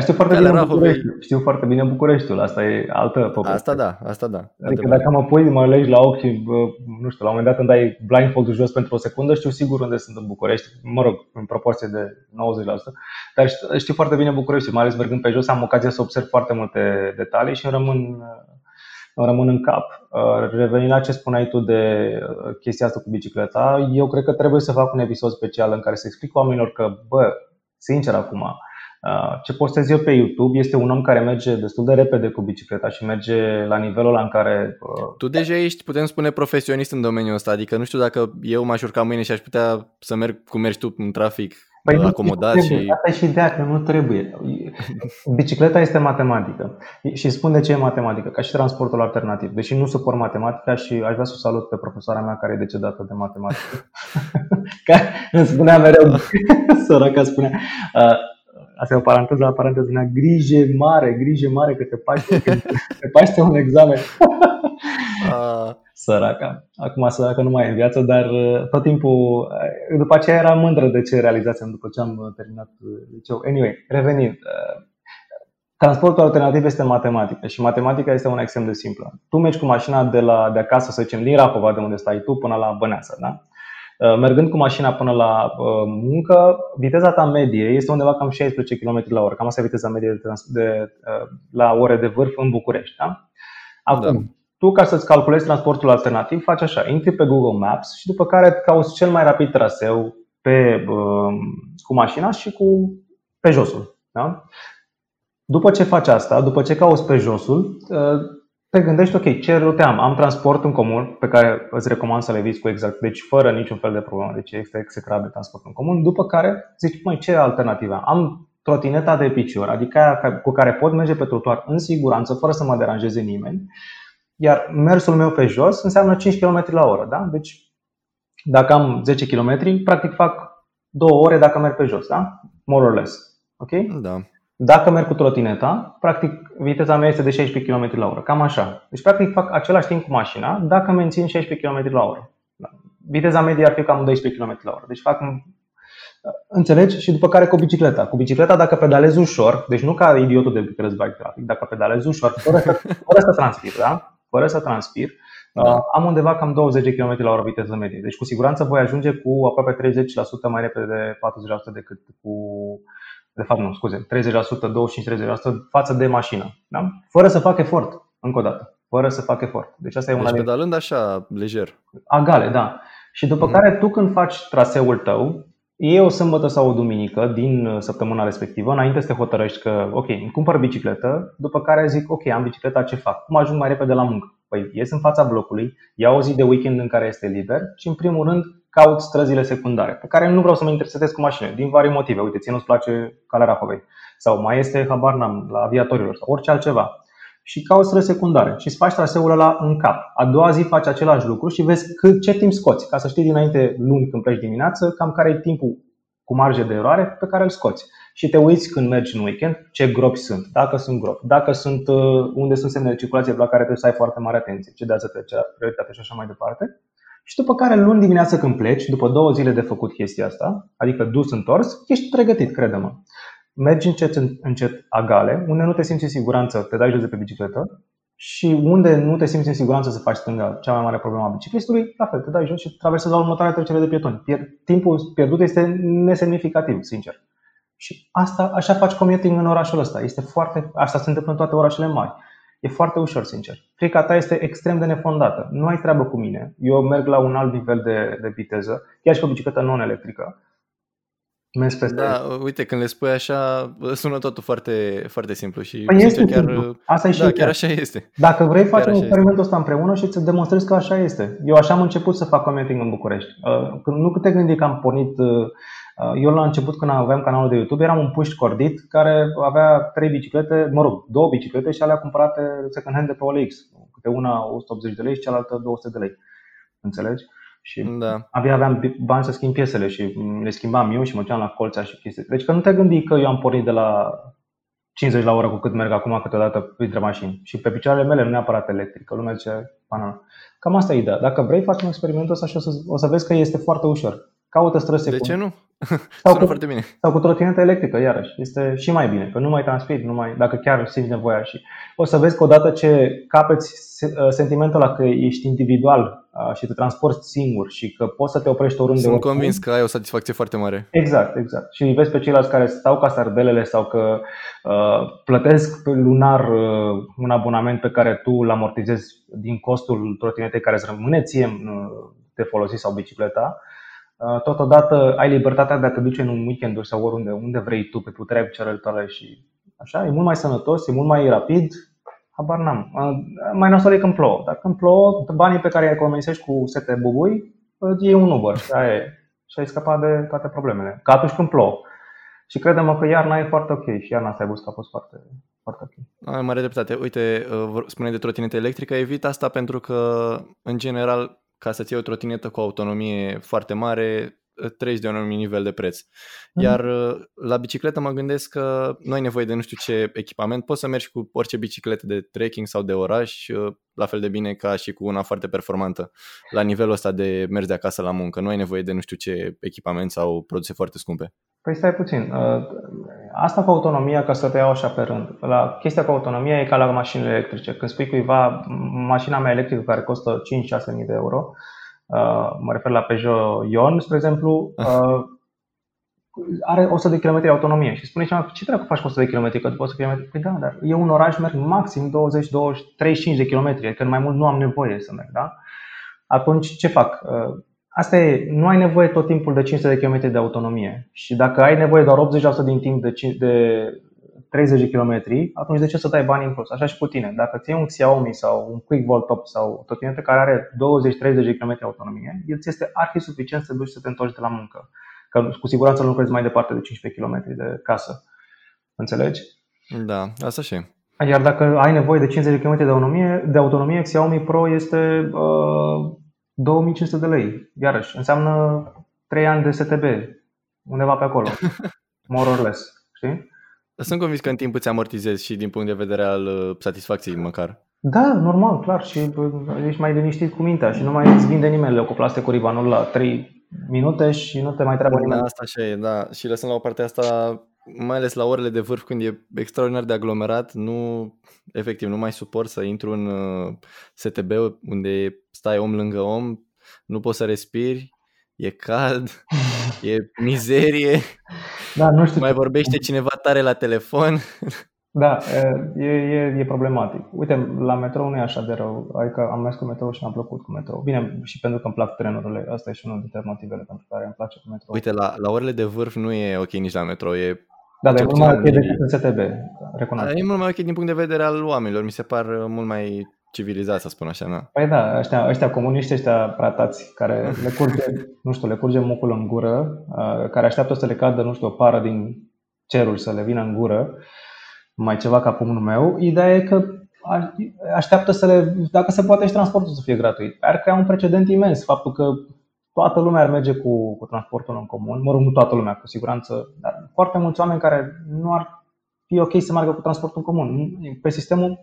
Știu foarte Calea bine Rahovei. Bucureștiul. Știu foarte bine Bucureștiul. Asta e altă poveste. Asta da, asta da. Adică dacă mă pui, mă legi la ochi și, bă, nu știu, la un moment dat îmi dai blindfold-ul jos pentru o secundă, știu sigur unde sunt în București, mă rog, în proporție de 90%, dar știu, știu foarte bine București, mai ales mergând pe jos, am ocazia să observ foarte multe detalii și îmi rămân, îmi rămân în cap. Uh, Revenind la ce spuneai tu de uh, chestia asta cu bicicleta, eu cred că trebuie să fac un episod special în care să explic oamenilor că, bă, sincer acum, Uh, ce postez eu pe YouTube este un om care merge destul de repede cu bicicleta și merge la nivelul ăla în care uh, Tu deja ești, putem spune, profesionist în domeniul ăsta, adică nu știu dacă eu m-aș urca mâine și aș putea să merg cum mergi tu în trafic Păi nu acomodat trebuie. și... Asta e și ideea, că nu trebuie. Bicicleta este matematică. Și spun de ce e matematică, ca și transportul alternativ. Deși nu suport matematica și aș vrea să o salut pe profesoara mea care e decedată de matematică. care îmi spunea mereu, săraca spunea, uh, asta e o paranteză la paranteză, spunea, grijă mare, grijă mare că te paște, că te paște un examen. Uh, Săraca. Acum săraca nu mai e în viață, dar uh, tot timpul, uh, după aceea era mândră de ce realizasem după ce am uh, terminat uh, liceu. Anyway, revenind, uh, transportul alternativ este matematică și matematica este una extrem de simplă. Tu mergi cu mașina de, la, de acasă, să zicem, din Rahova, de unde stai tu, până la Băneasa, da? Uh, Mergând cu mașina până la uh, muncă, viteza ta medie este undeva cam 16 km la oră. Cam asta e viteza medie de, trans- de, uh, la ore de vârf în București. Da? Acum, Da. Tu ca să-ți calculezi transportul alternativ, faci așa, intri pe Google Maps și după care cauți cel mai rapid traseu pe, uh, cu mașina și cu pe josul. Da? După ce faci asta, după ce cauți pe josul, uh, te gândești, ok, ce rute am? Am transport în comun pe care îți recomand să le vizi cu exact, deci fără niciun fel de problemă, deci este execrabil transport în comun. După care zici, mai ce alternative am? Am trotineta de picior, adică aia ca- cu care pot merge pe trotuar în siguranță, fără să mă deranjeze nimeni. Iar mersul meu pe jos înseamnă 5 km la oră, da? Deci dacă am 10 km, practic fac 2 ore dacă merg pe jos, da? More or less. Ok? da. Dacă merg cu trotineta, practic viteza mea este de 16 km la oră, cam așa. Deci practic fac același timp cu mașina dacă mențin 16 km la oră. Da. Viteza medie ar fi cam 12 km la oră. Deci fac Înțelegi? Și după care cu bicicleta. Cu bicicleta, dacă pedalezi ușor, deci nu ca idiotul de bike trafic, dacă pedalezi ușor, fără să, fără să transpir, da? Fără să transpir, Da. uh, am undeva cam 20 km la oră viteză medie. Deci cu siguranță voi ajunge cu aproape 30% mai repede de 40% decât cu de fapt nu, scuze, 30%, 25-30% față de mașină. Da? Fără să fac efort, încă o dată. fără să fac efort. Deci asta e una Deci din pedalând așa, lejer. agale, da. Și după Mhm. care tu când faci traseul tău, e o sâmbătă sau o duminică din uh, săptămâna respectivă, înainte să te hotărăști că, ok, îmi cumpăr bicicletă, după care zic, ok, am bicicleta, ce fac? Cum ajung mai repede la muncă? Păi ies în fața blocului, iau o zi de weekend în care este liber și în primul rând caut străzile secundare, pe care nu vreau să mă intersetez cu mașinile, din vari motive. Uite, ție nu-ți place calea Rahovei sau mai este, habar n-am, la aviatorilor sau orice altceva și cauți străzi secundare și îți faci traseul ăla în cap. A doua zi faci același lucru și vezi cât, ce timp scoți, ca să știi dinainte luni când pleci dimineață, cam care e timpul cu marge de eroare pe care îl scoți. Și te uiți când mergi în weekend ce gropi sunt, dacă sunt gropi, dacă sunt uh, unde sunt semne de circulație la care trebuie să ai foarte mare atenție, ce de să trece prioritate și așa mai departe. Și după care luni dimineață când pleci, după două zile de făcut chestia asta, adică dus întors, ești pregătit, crede-mă. Mergi încet, încet agale, unde nu te simți în siguranță, te dai jos de pe bicicletă și unde nu te simți în siguranță să faci stânga, cea mai mare problemă a biciclistului, la fel, te dai jos și traversezi la următoarea trecere de pietoni. Pier- Timpul pierdut este nesemnificativ, sincer. Și asta, așa faci commuting în orașul ăsta. Este foarte, asta se întâmplă în toate orașele mari. E foarte ușor, sincer. Frica ta este extrem de nefondată. Nu ai treabă cu mine. Eu merg la un alt nivel de, de viteză, chiar și pe o bicicletă non-electrică. Mers peste Da, uite, când le spui așa, sună totul foarte, foarte simplu și Păi este sincer, chiar, simplu. Asta e și da, chiar chiar. așa este. Dacă vrei, facem așa experimentul ăsta împreună și îți demonstrez că așa este. Eu așa am început să fac commuting în București. Uh, Când nu te gândi că am pornit. uh, uh, Eu la început, când aveam canalul de YouTube, eram un puști cordit care avea trei biciclete, mă rog, două biciclete și alea cumpărate second hand de pe OLX. Câte una 180 de lei și cealaltă 200 de lei. Înțelegi? Și Da. abia aveam bani să schimb piesele și le schimbam eu și mă duceam la colțea și chestii. Deci că nu te gândi că eu am pornit de la 50 la oră cu cât merg acum câteodată printre mașini. Și pe picioarele mele nu neapărat electrică, lumea zice banana. Cam asta e ideea. Dacă vrei, facem experimentul ăsta și o să, o să vezi că este foarte ușor. Caută străzi De secundare. ce nu? Sau Sună cu, foarte bine. sau cu trotinetă electrică, iarăși. Este și mai bine, că nu mai transpiri, nu mai, dacă chiar simți nevoia și o să vezi că odată ce capeți se- uh, sentimentul ăla că ești individual uh, și te transporti singur și că poți să te oprești oriunde Sunt oricum, convins că ai o satisfacție foarte mare. Exact, exact. Și îi vezi pe ceilalți care stau ca sardelele sau că uh, plătesc pe lunar uh, un abonament pe care tu îl amortizezi din costul trotinetei care îți rămâne ție uh, de folosit sau bicicleta. Uh, totodată ai libertatea de a te duce în un weekend sau oriunde, unde vrei tu, pe puterea picioarele tale și așa. E mult mai sănătos, e mult mai rapid. Habar n-am. Uh, Mai nasol e când plouă. Dacă când plouă, banii pe care îi economisești cu sete bubui, uh, e un Uber și aia e și ai scăpat de toate problemele. Ca atunci când plouă. Și credem că iarna e foarte ok și iarna asta ai văzut că a fost foarte, foarte ok. Ai mare dreptate. Uite, uh, vor- spuneai de trotinetă electrică, evit asta pentru că, în general, ca să-ți iei o trotinetă cu autonomie foarte mare, uh, treci de un anumit nivel de preț. Iar uh, la bicicletă mă gândesc că nu ai nevoie de nu știu ce echipament, poți să mergi cu orice bicicletă de trekking sau de oraș, uh, la fel de bine ca și cu una foarte performantă, la nivelul ăsta de mers de acasă la muncă. Nu ai nevoie de nu știu ce echipament sau produse foarte scumpe. Păi stai puțin. Uh, Asta cu autonomia, ca să te iau așa pe rând. La chestia cu autonomia e ca la mașinile electrice. Când spui cuiva mașina mea electrică care costă 5-6 mii de euro, uh, mă refer la Peugeot Ion, spre exemplu, uh, are 100 de km autonomie și spune cineva, ce dracu faci cu 100 de km, că după 100 km? Păi da, dar eu în oraș merg maxim 20, 20, 35 de km, adică mai mult nu am nevoie să merg, da? Atunci ce fac? Uh, Asta e, nu ai nevoie tot timpul de 500 de km de autonomie și dacă ai nevoie doar 80% din timp de, 5, de 30 de km, atunci de ce să dai bani în plus? Așa și cu tine. Dacă ți iei un Xiaomi sau un Quick Volt Top sau o trotinetă care are 20-30 de km autonomie, el ți este arhi suficient să te duci să te întorci de la muncă. Că cu siguranță nu lucrezi mai departe de 15 km de casă. Înțelegi? Da, asta și e. Iar dacă ai nevoie de 50 de km de autonomie, de autonomie Xiaomi Pro este uh, 2500 de lei. Iarăși, înseamnă 3 ani de STB, undeva pe acolo. More or less. Știi? Sunt convins că în timp îți amortizezi și din punct de vedere al uh, satisfacției măcar. Da, normal, clar. Și bă, ești mai liniștit cu mintea și nu mai îți vinde nimeni leucoplaste cu ribanul la 3 minute și nu te mai treabă Da, nimeni. asta așa e, da. Și lăsând la o parte asta, mai ales la orele de vârf, când e extraordinar de aglomerat, nu, efectiv, nu mai suport să intru în uh, STB unde stai om lângă om, nu poți să respiri, e cald, e mizerie, Da, nu știu. mai vorbește cineva tare la telefon. Da, e, e, e problematic. Uite, la metrou nu e așa de rău. Adică am mers cu metrou și mi-a plăcut cu metrou. Bine, și pentru că îmi plac trenurile. Asta e și unul dintre motivele pentru care îmi place cu metrou. Uite, la, la orele de vârf nu e ok nici la metrou. E, da, dar e cel mult mai puțin ok la mine. decât în STB, recunosc. e mult mai ok din punct de vedere al oamenilor. Mi se par uh, mult mai civilizați, să spun așa. Na. Păi da, ăștia, ăștia comuniști, ăștia pratați, care le curge, nu știu, le curge mucul în gură, uh, care așteaptă să le cadă, nu știu, o pară din cerul să le vină în gură, mai ceva ca pumnul meu. Ideea e că a- așteaptă să le, dacă se poate și transportul să fie gratuit. Ar crea un precedent imens, faptul că toată lumea ar merge cu, cu transportul în comun, mă rog, nu toată lumea, cu siguranță, dar foarte mulți oameni care nu ar fi ok să meargă cu transportul în comun. Pe sistemul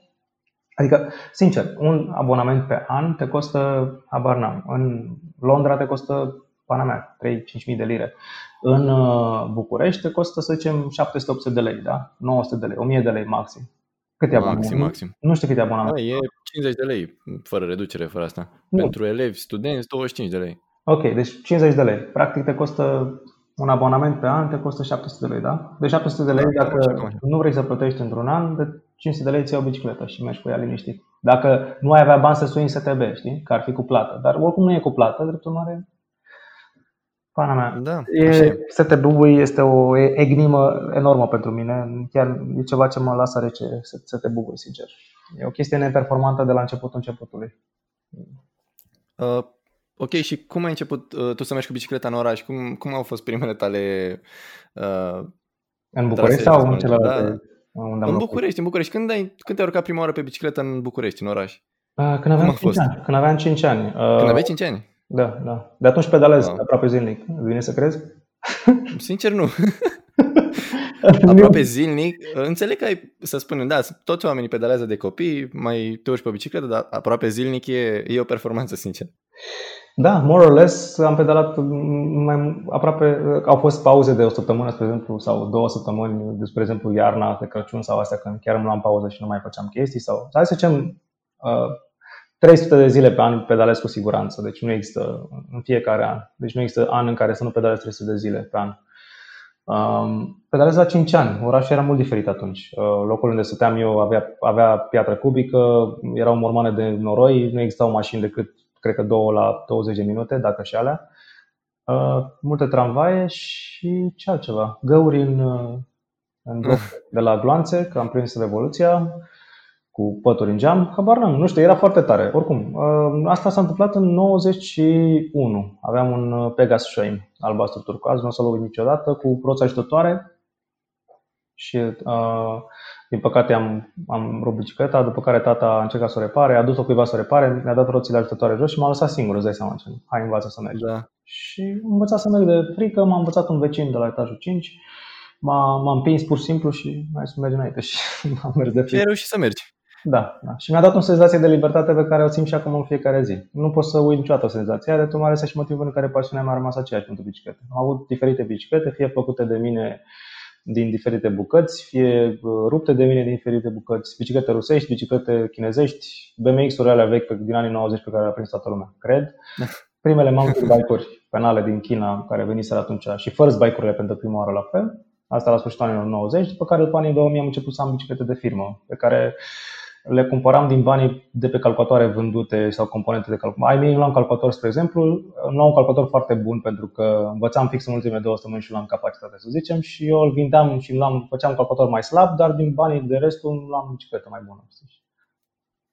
Adică, sincer, un abonament pe an te costă, habar n-am, în Londra te costă, pana mea, 3-5 mii de lire. În uh, București te costă, să zicem, 700-800 de lei, da? 900 de lei, 1000 de lei maxim. Cât e abonament? Maxim, maxim. Nu știu cât e abonament. Da, e 50 de lei, fără reducere, fără asta. Nu. Pentru elevi, studenți, 25 de lei. Ok, deci 50 de lei. Practic te costă un abonament pe an, te costă 700 de lei, da? De 700 de lei, Da, cam așa, cam dacă așa. nu vrei să plătești într-un an, de 500 de lei ți iei o bicicletă și mergi cu ea liniștit. Dacă nu ai avea bani să sui în STB, știi? Că ar fi cu plată. Dar oricum nu e cu plată, drept urmare, pana mea. Da, așa E, e. STB-ul este o e- enigmă enormă pentru mine. Chiar e ceva ce mă lasă rece STB-ul, sincer. E o chestie neperformantă de la începutul începutului. Uh, ok, și cum ai început uh, tu să mergi cu bicicleta în oraș? Cum, cum au fost primele tale uh, În București Trasee, sau în să spunem, celelalte? da. Unde am în locuit? București, în București. Când, ai, când te-ai urcat prima oară pe bicicletă în București, în oraș? Ah, Când aveam a 5 fost? ani. Când aveam 5 ani. Uh, Când aveai 5 ani? Da, da. De atunci pedalez Wow. aproape zilnic. Îți vine să crezi? Sincer, nu. Aproape zilnic. Înțeleg că ai, să spunem, da, toți oamenii pedalează de copii, mai te urci pe bicicletă, dar aproape zilnic e, e o performanță, sincer. Da, more or less am pedalat mai aproape, au fost pauze de o săptămână, spre exemplu, sau două săptămâni, de, spre exemplu, iarna de Crăciun sau astea când chiar îmi luam pauză și nu mai făceam chestii sau, hai să zicem, uh, 300 de zile pe an pedalez cu siguranță, deci nu există în fiecare an. Deci nu există an în care să nu pedalez 300 de zile pe an. Um, pedalez la 5 ani, orașul era mult diferit atunci. Uh, locul unde stăteam eu avea, avea piatră cubică, erau mormane de noroi, nu existau mașini decât, cred că două la 20 de minute, dacă și alea. Uh, multe tramvaie și ce altceva? Găuri în, uh, în bloc de la gloanțe, că am prins Revoluția, cu pături în geam, habar n-am, nu știu, era foarte tare. Oricum, uh, asta s-a întâmplat în 91. Aveam un uh, Pegas Shame albastru turcoaz, nu o să-l uit niciodată, cu roți ajutătoare și uh, din păcate am, am rupt bicicleta, după care tata a încercat să o repare, a dus-o cuiva să o repare, mi-a dat roțile ajutătoare jos și m-a lăsat singur, îți dai seama ce. Hai, învață să mergi. Da. Și am învățat să merg de frică, m-a învățat un vecin de la etajul 5, m-a, m-a împins pur și simplu și mai să mergi înainte și am mers de Și ai frică. reușit să mergi. Da, da. Și mi-a dat o senzație de libertate pe care o simt și acum în fiecare zi. Nu pot să uit niciodată senzația, de urmare este și motivul pentru care pasiunea mea a rămas aceeași pentru biciclete. Am avut diferite biciclete, fie făcute de mine din diferite bucăți, fie uh, rupte de mine din diferite bucăți, biciclete rusești, biciclete chinezești, BMX-uri alea vechi pe- din anii 90 pe care le-a prins toată lumea, cred. Primele mountain bike-uri penale din China care veniseră atunci și first bike-urile pentru prima oară la fel. Asta la sfârșitul anilor 90, după care după anii 2000 am început să am biciclete de firmă, pe care le cumpăram din banii de pe calculatoare vândute sau componente de calculator. Ai mei nu am calculator, spre exemplu, nu am un calculator foarte bun pentru că învățam fix în ultimele două săptămâni și nu am capacitate, să zicem, și eu îl vindeam și l-am, făceam un calculator mai slab, dar din banii de restul îmi luam bicicletă mai bună. știi?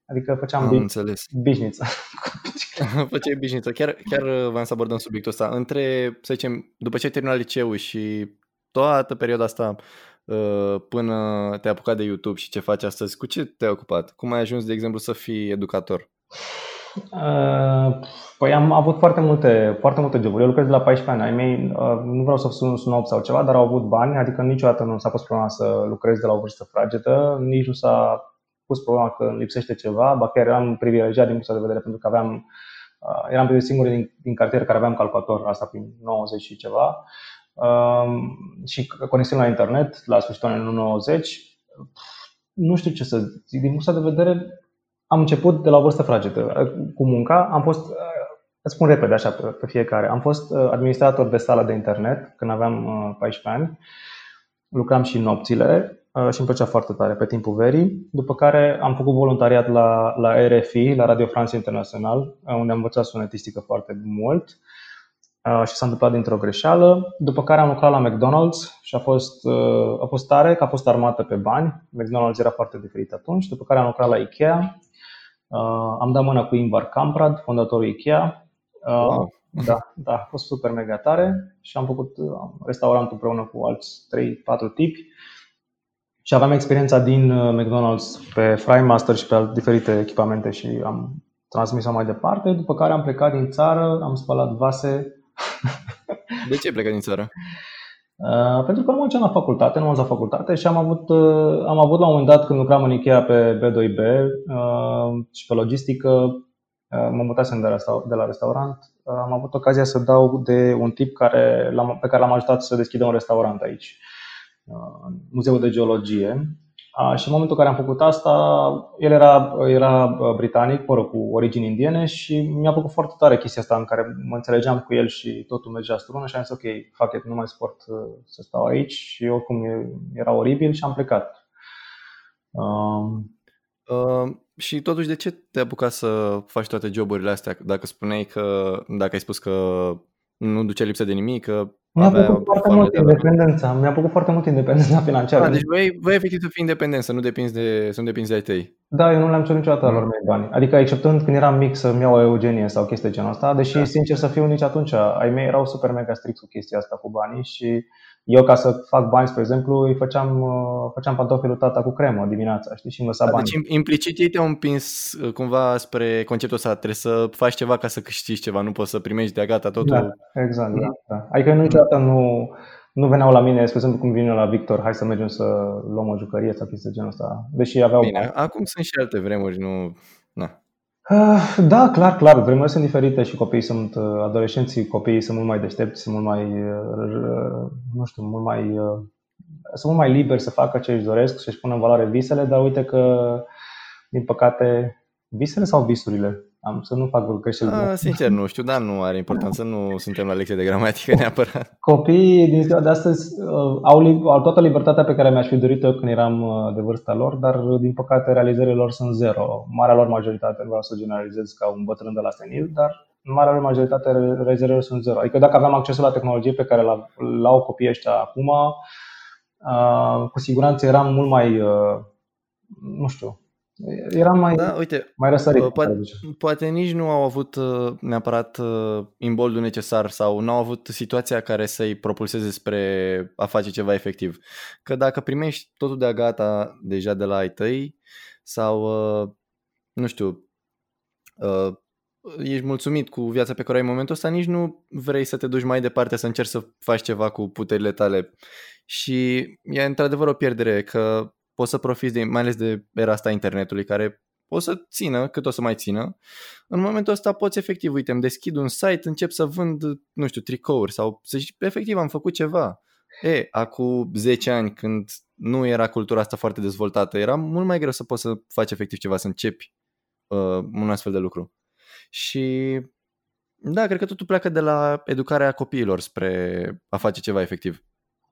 Adică făceam Am bi- înțeles. business. Făceai obișnuită. Chiar, chiar uh, vreau să abordăm subiectul ăsta. Între, să zicem, după ce ai terminat liceul și toată perioada asta uh, până te-ai apucat de YouTube și ce faci astăzi, cu ce te-ai ocupat? Cum ai ajuns, de exemplu, să fii educator? Uh, Păi am avut foarte multe, foarte multe joburi. Eu lucrez de la 14 ani. Ai mei, uh, nu vreau să sun snob sau ceva, dar au avut bani, adică niciodată nu s-a pus problema să lucrez de la o vârstă fragedă, nici nu s-a pus problema că îmi lipsește ceva, ba chiar eram privilegiat din punctul de vedere pentru că aveam, uh, eram printre singurii din, din cartier care aveam calculator, asta prin 90 și ceva, um, și conexiune la internet la sfârșitul anilor 90. Nu știu ce să zic, din punctul de vedere am început de la o vârstă fragedă. Cu munca am fost, uh, îți spun repede așa pe, pe fiecare, am fost uh, administrator de sală de internet când aveam uh, 14 ani, lucram și nopțile uh, și îmi plăcea foarte tare pe timpul verii, după care am făcut voluntariat la, la RFI, la Radio France International, uh, unde am învățat sonetistică foarte mult și s-a întâmplat dintr-o greșeală, după care am lucrat la McDonald's și a fost, a fost tare, că a fost armată pe bani, McDonald's era foarte diferit atunci, după care am lucrat la Ikea, am dat mână cu Ingvar Kamprad, fondatorul Ikea, wow. Da, da, a fost super mega tare. Și am făcut restaurantul împreună cu alți 3-4 tipi. Și aveam experiența din uh, McDonald's pe Frymaster și pe diferite echipamente și am transmis-o mai departe, după care am plecat din țară, am spălat vase. De ce ai plecat din țară? Uh, pentru că nu mergeam la facultate, nu am la facultate și am avut, uh, am avut la un moment dat când lucram în Ikea pe B2B uh, și pe logistică, uh, mă mutasem de la, de la restaurant am avut ocazia să dau de un tip care, pe care l-am ajutat să deschidă un restaurant aici, în Muzeul de Geologie. Și în momentul în care am făcut asta, el era, era britanic, mă rog, cu origini indiene și mi-a plăcut foarte tare chestia asta în care mă înțelegeam cu el și totul mergea strună și am zis ok, fac it, nu mai sport să stau aici și oricum era oribil și am plecat. Um, uh, și totuși, de ce te-ai apucat să faci toate joburile astea? Dacă spuneai că, dacă ai spus că nu duce lipsă de nimic, că mi-a plăcut foarte mult independența. Mi-a plăcut foarte mult independența financiară. Da, deci voi, voi efectiv să fii independent, să nu depinzi de, să nu depinzi de ai tăi. Da, eu nu le-am cerut niciodată mm. lor mei bani. Adică exceptând când eram mic să-mi iau o eugenie sau chestii de genul ăsta, deși da. sincer să fiu nici atunci, ai mei erau super mega strict cu chestia asta cu banii și eu ca să fac bani, spre exemplu, îi făceam, uh, făceam pantofii tata cu cremă dimineața, știi, și îmi lăsa da, bani. Deci implicit ei te-au împins uh, cumva spre conceptul ăsta, trebuie să faci ceva ca să câștigi ceva, nu poți să primești de gata totul. Da, exact, da, da. Adică niciodată nu, nu veneau la mine, spre exemplu, cum vine la Victor, hai să mergem să luăm o jucărie sau chestii de genul ăsta. Deși aveau... Bine, acum sunt și alte vremuri, nu... Na. Ah, da, clar, clar. Vremurile sunt diferite și copiii sunt, uh, adolescenții, copiii sunt mult mai deștepți, sunt mult mai, uh, nu știu, mult mai, uh, sunt mult mai liberi să facă ce își doresc, să-și pună în valoare visele, dar uite că, din păcate, visele sau visurile? Am să nu fac greșeli. Ah, sincer, nu știu, dar nu are importanță, nu suntem la lecție de gramatică neapărat. Copiii din ziua de astăzi uh, au, au toată libertatea pe care mi-aș fi dorit eu când eram uh, de vârsta lor, dar din păcate realizările lor sunt zero. Marea lor majoritate, nu vreau să generalizez ca un bătrân de la senil, dar marea lor majoritate realizările lor sunt zero. Adică dacă aveam accesul la tehnologie pe care l-au copiii ăștia acum, uh, cu siguranță eram mult mai, nu știu, Eram mai, da, uite, mai răsărit. Uh, poate, poate nici nu au avut uh, neapărat uh, imboldul necesar sau nu au avut situația care să-i propulseze spre a face ceva efectiv. Că dacă primești totul de gata deja de la ai tăi sau, nu știu, ești mulțumit cu viața pe care ai în momentul ăsta, nici nu vrei să te duci mai departe să încerci să faci ceva cu puterile tale. Și e într-adevăr o pierdere că poți să profiți de, mai ales de era asta internetului care o să țină cât o să mai țină. În momentul ăsta poți efectiv, uite, îmi deschid un site, încep să vând, nu știu, tricouri sau să zici, efectiv am făcut ceva. E, acum 10 ani când nu era cultura asta foarte dezvoltată, era mult mai greu să poți să faci efectiv ceva, să începi uh, un astfel de lucru. Și da, cred că totul pleacă de la educarea copiilor spre a face ceva efectiv.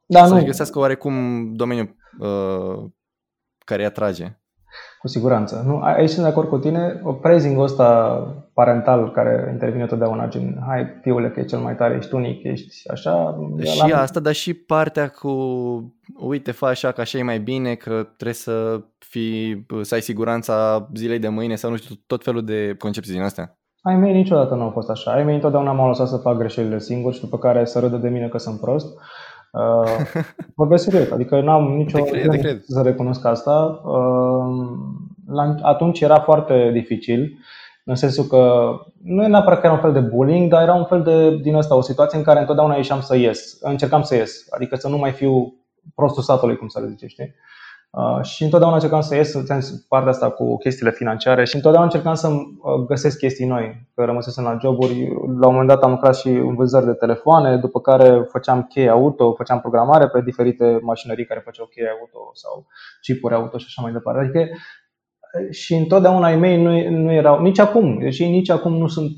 Da, să-și nu. găsească oarecum domeniul uh, care îi atrage. Cu siguranță. Nu, aici sunt de acord cu tine. Praising-ul ăsta parental care intervine totdeauna, gen, hai fiule că e cel mai tare, ești unic, ești așa. Și la... asta, dar și partea cu, uite, fă așa că așa e mai bine, că trebuie să fii, să ai siguranța zilei de mâine sau nu știu, tot felul de concepții din astea. Ai mei niciodată nu au fost așa. Ai mei întotdeauna m-au lăsat să fac greșelile singur și după care să râdă de mine că sunt prost. Uh, vorbesc serios, adică n-am nicio de cred, de cred. să recunosc asta. Uh, la, atunci era foarte dificil, în sensul că nu e neapărat că era un fel de bullying, dar era un fel de, din asta, o situație în care întotdeauna ieșeam să ies, încercam să ies, adică să nu mai fiu prostul satului, cum să le zice, știi? Uh, și întotdeauna încercam să ies partea asta cu chestiile financiare și întotdeauna încercam să uh, găsesc chestii noi. Că rămăsesem la joburi, la un moment dat am lucrat și în vânzări de telefoane, după care făceam cheie auto, făceam programare pe diferite mașinării care făceau cheie auto sau chipuri auto și așa mai departe. Adică uh, și întotdeauna ai mei nu, nu erau, nici acum, deși nici acum nu sunt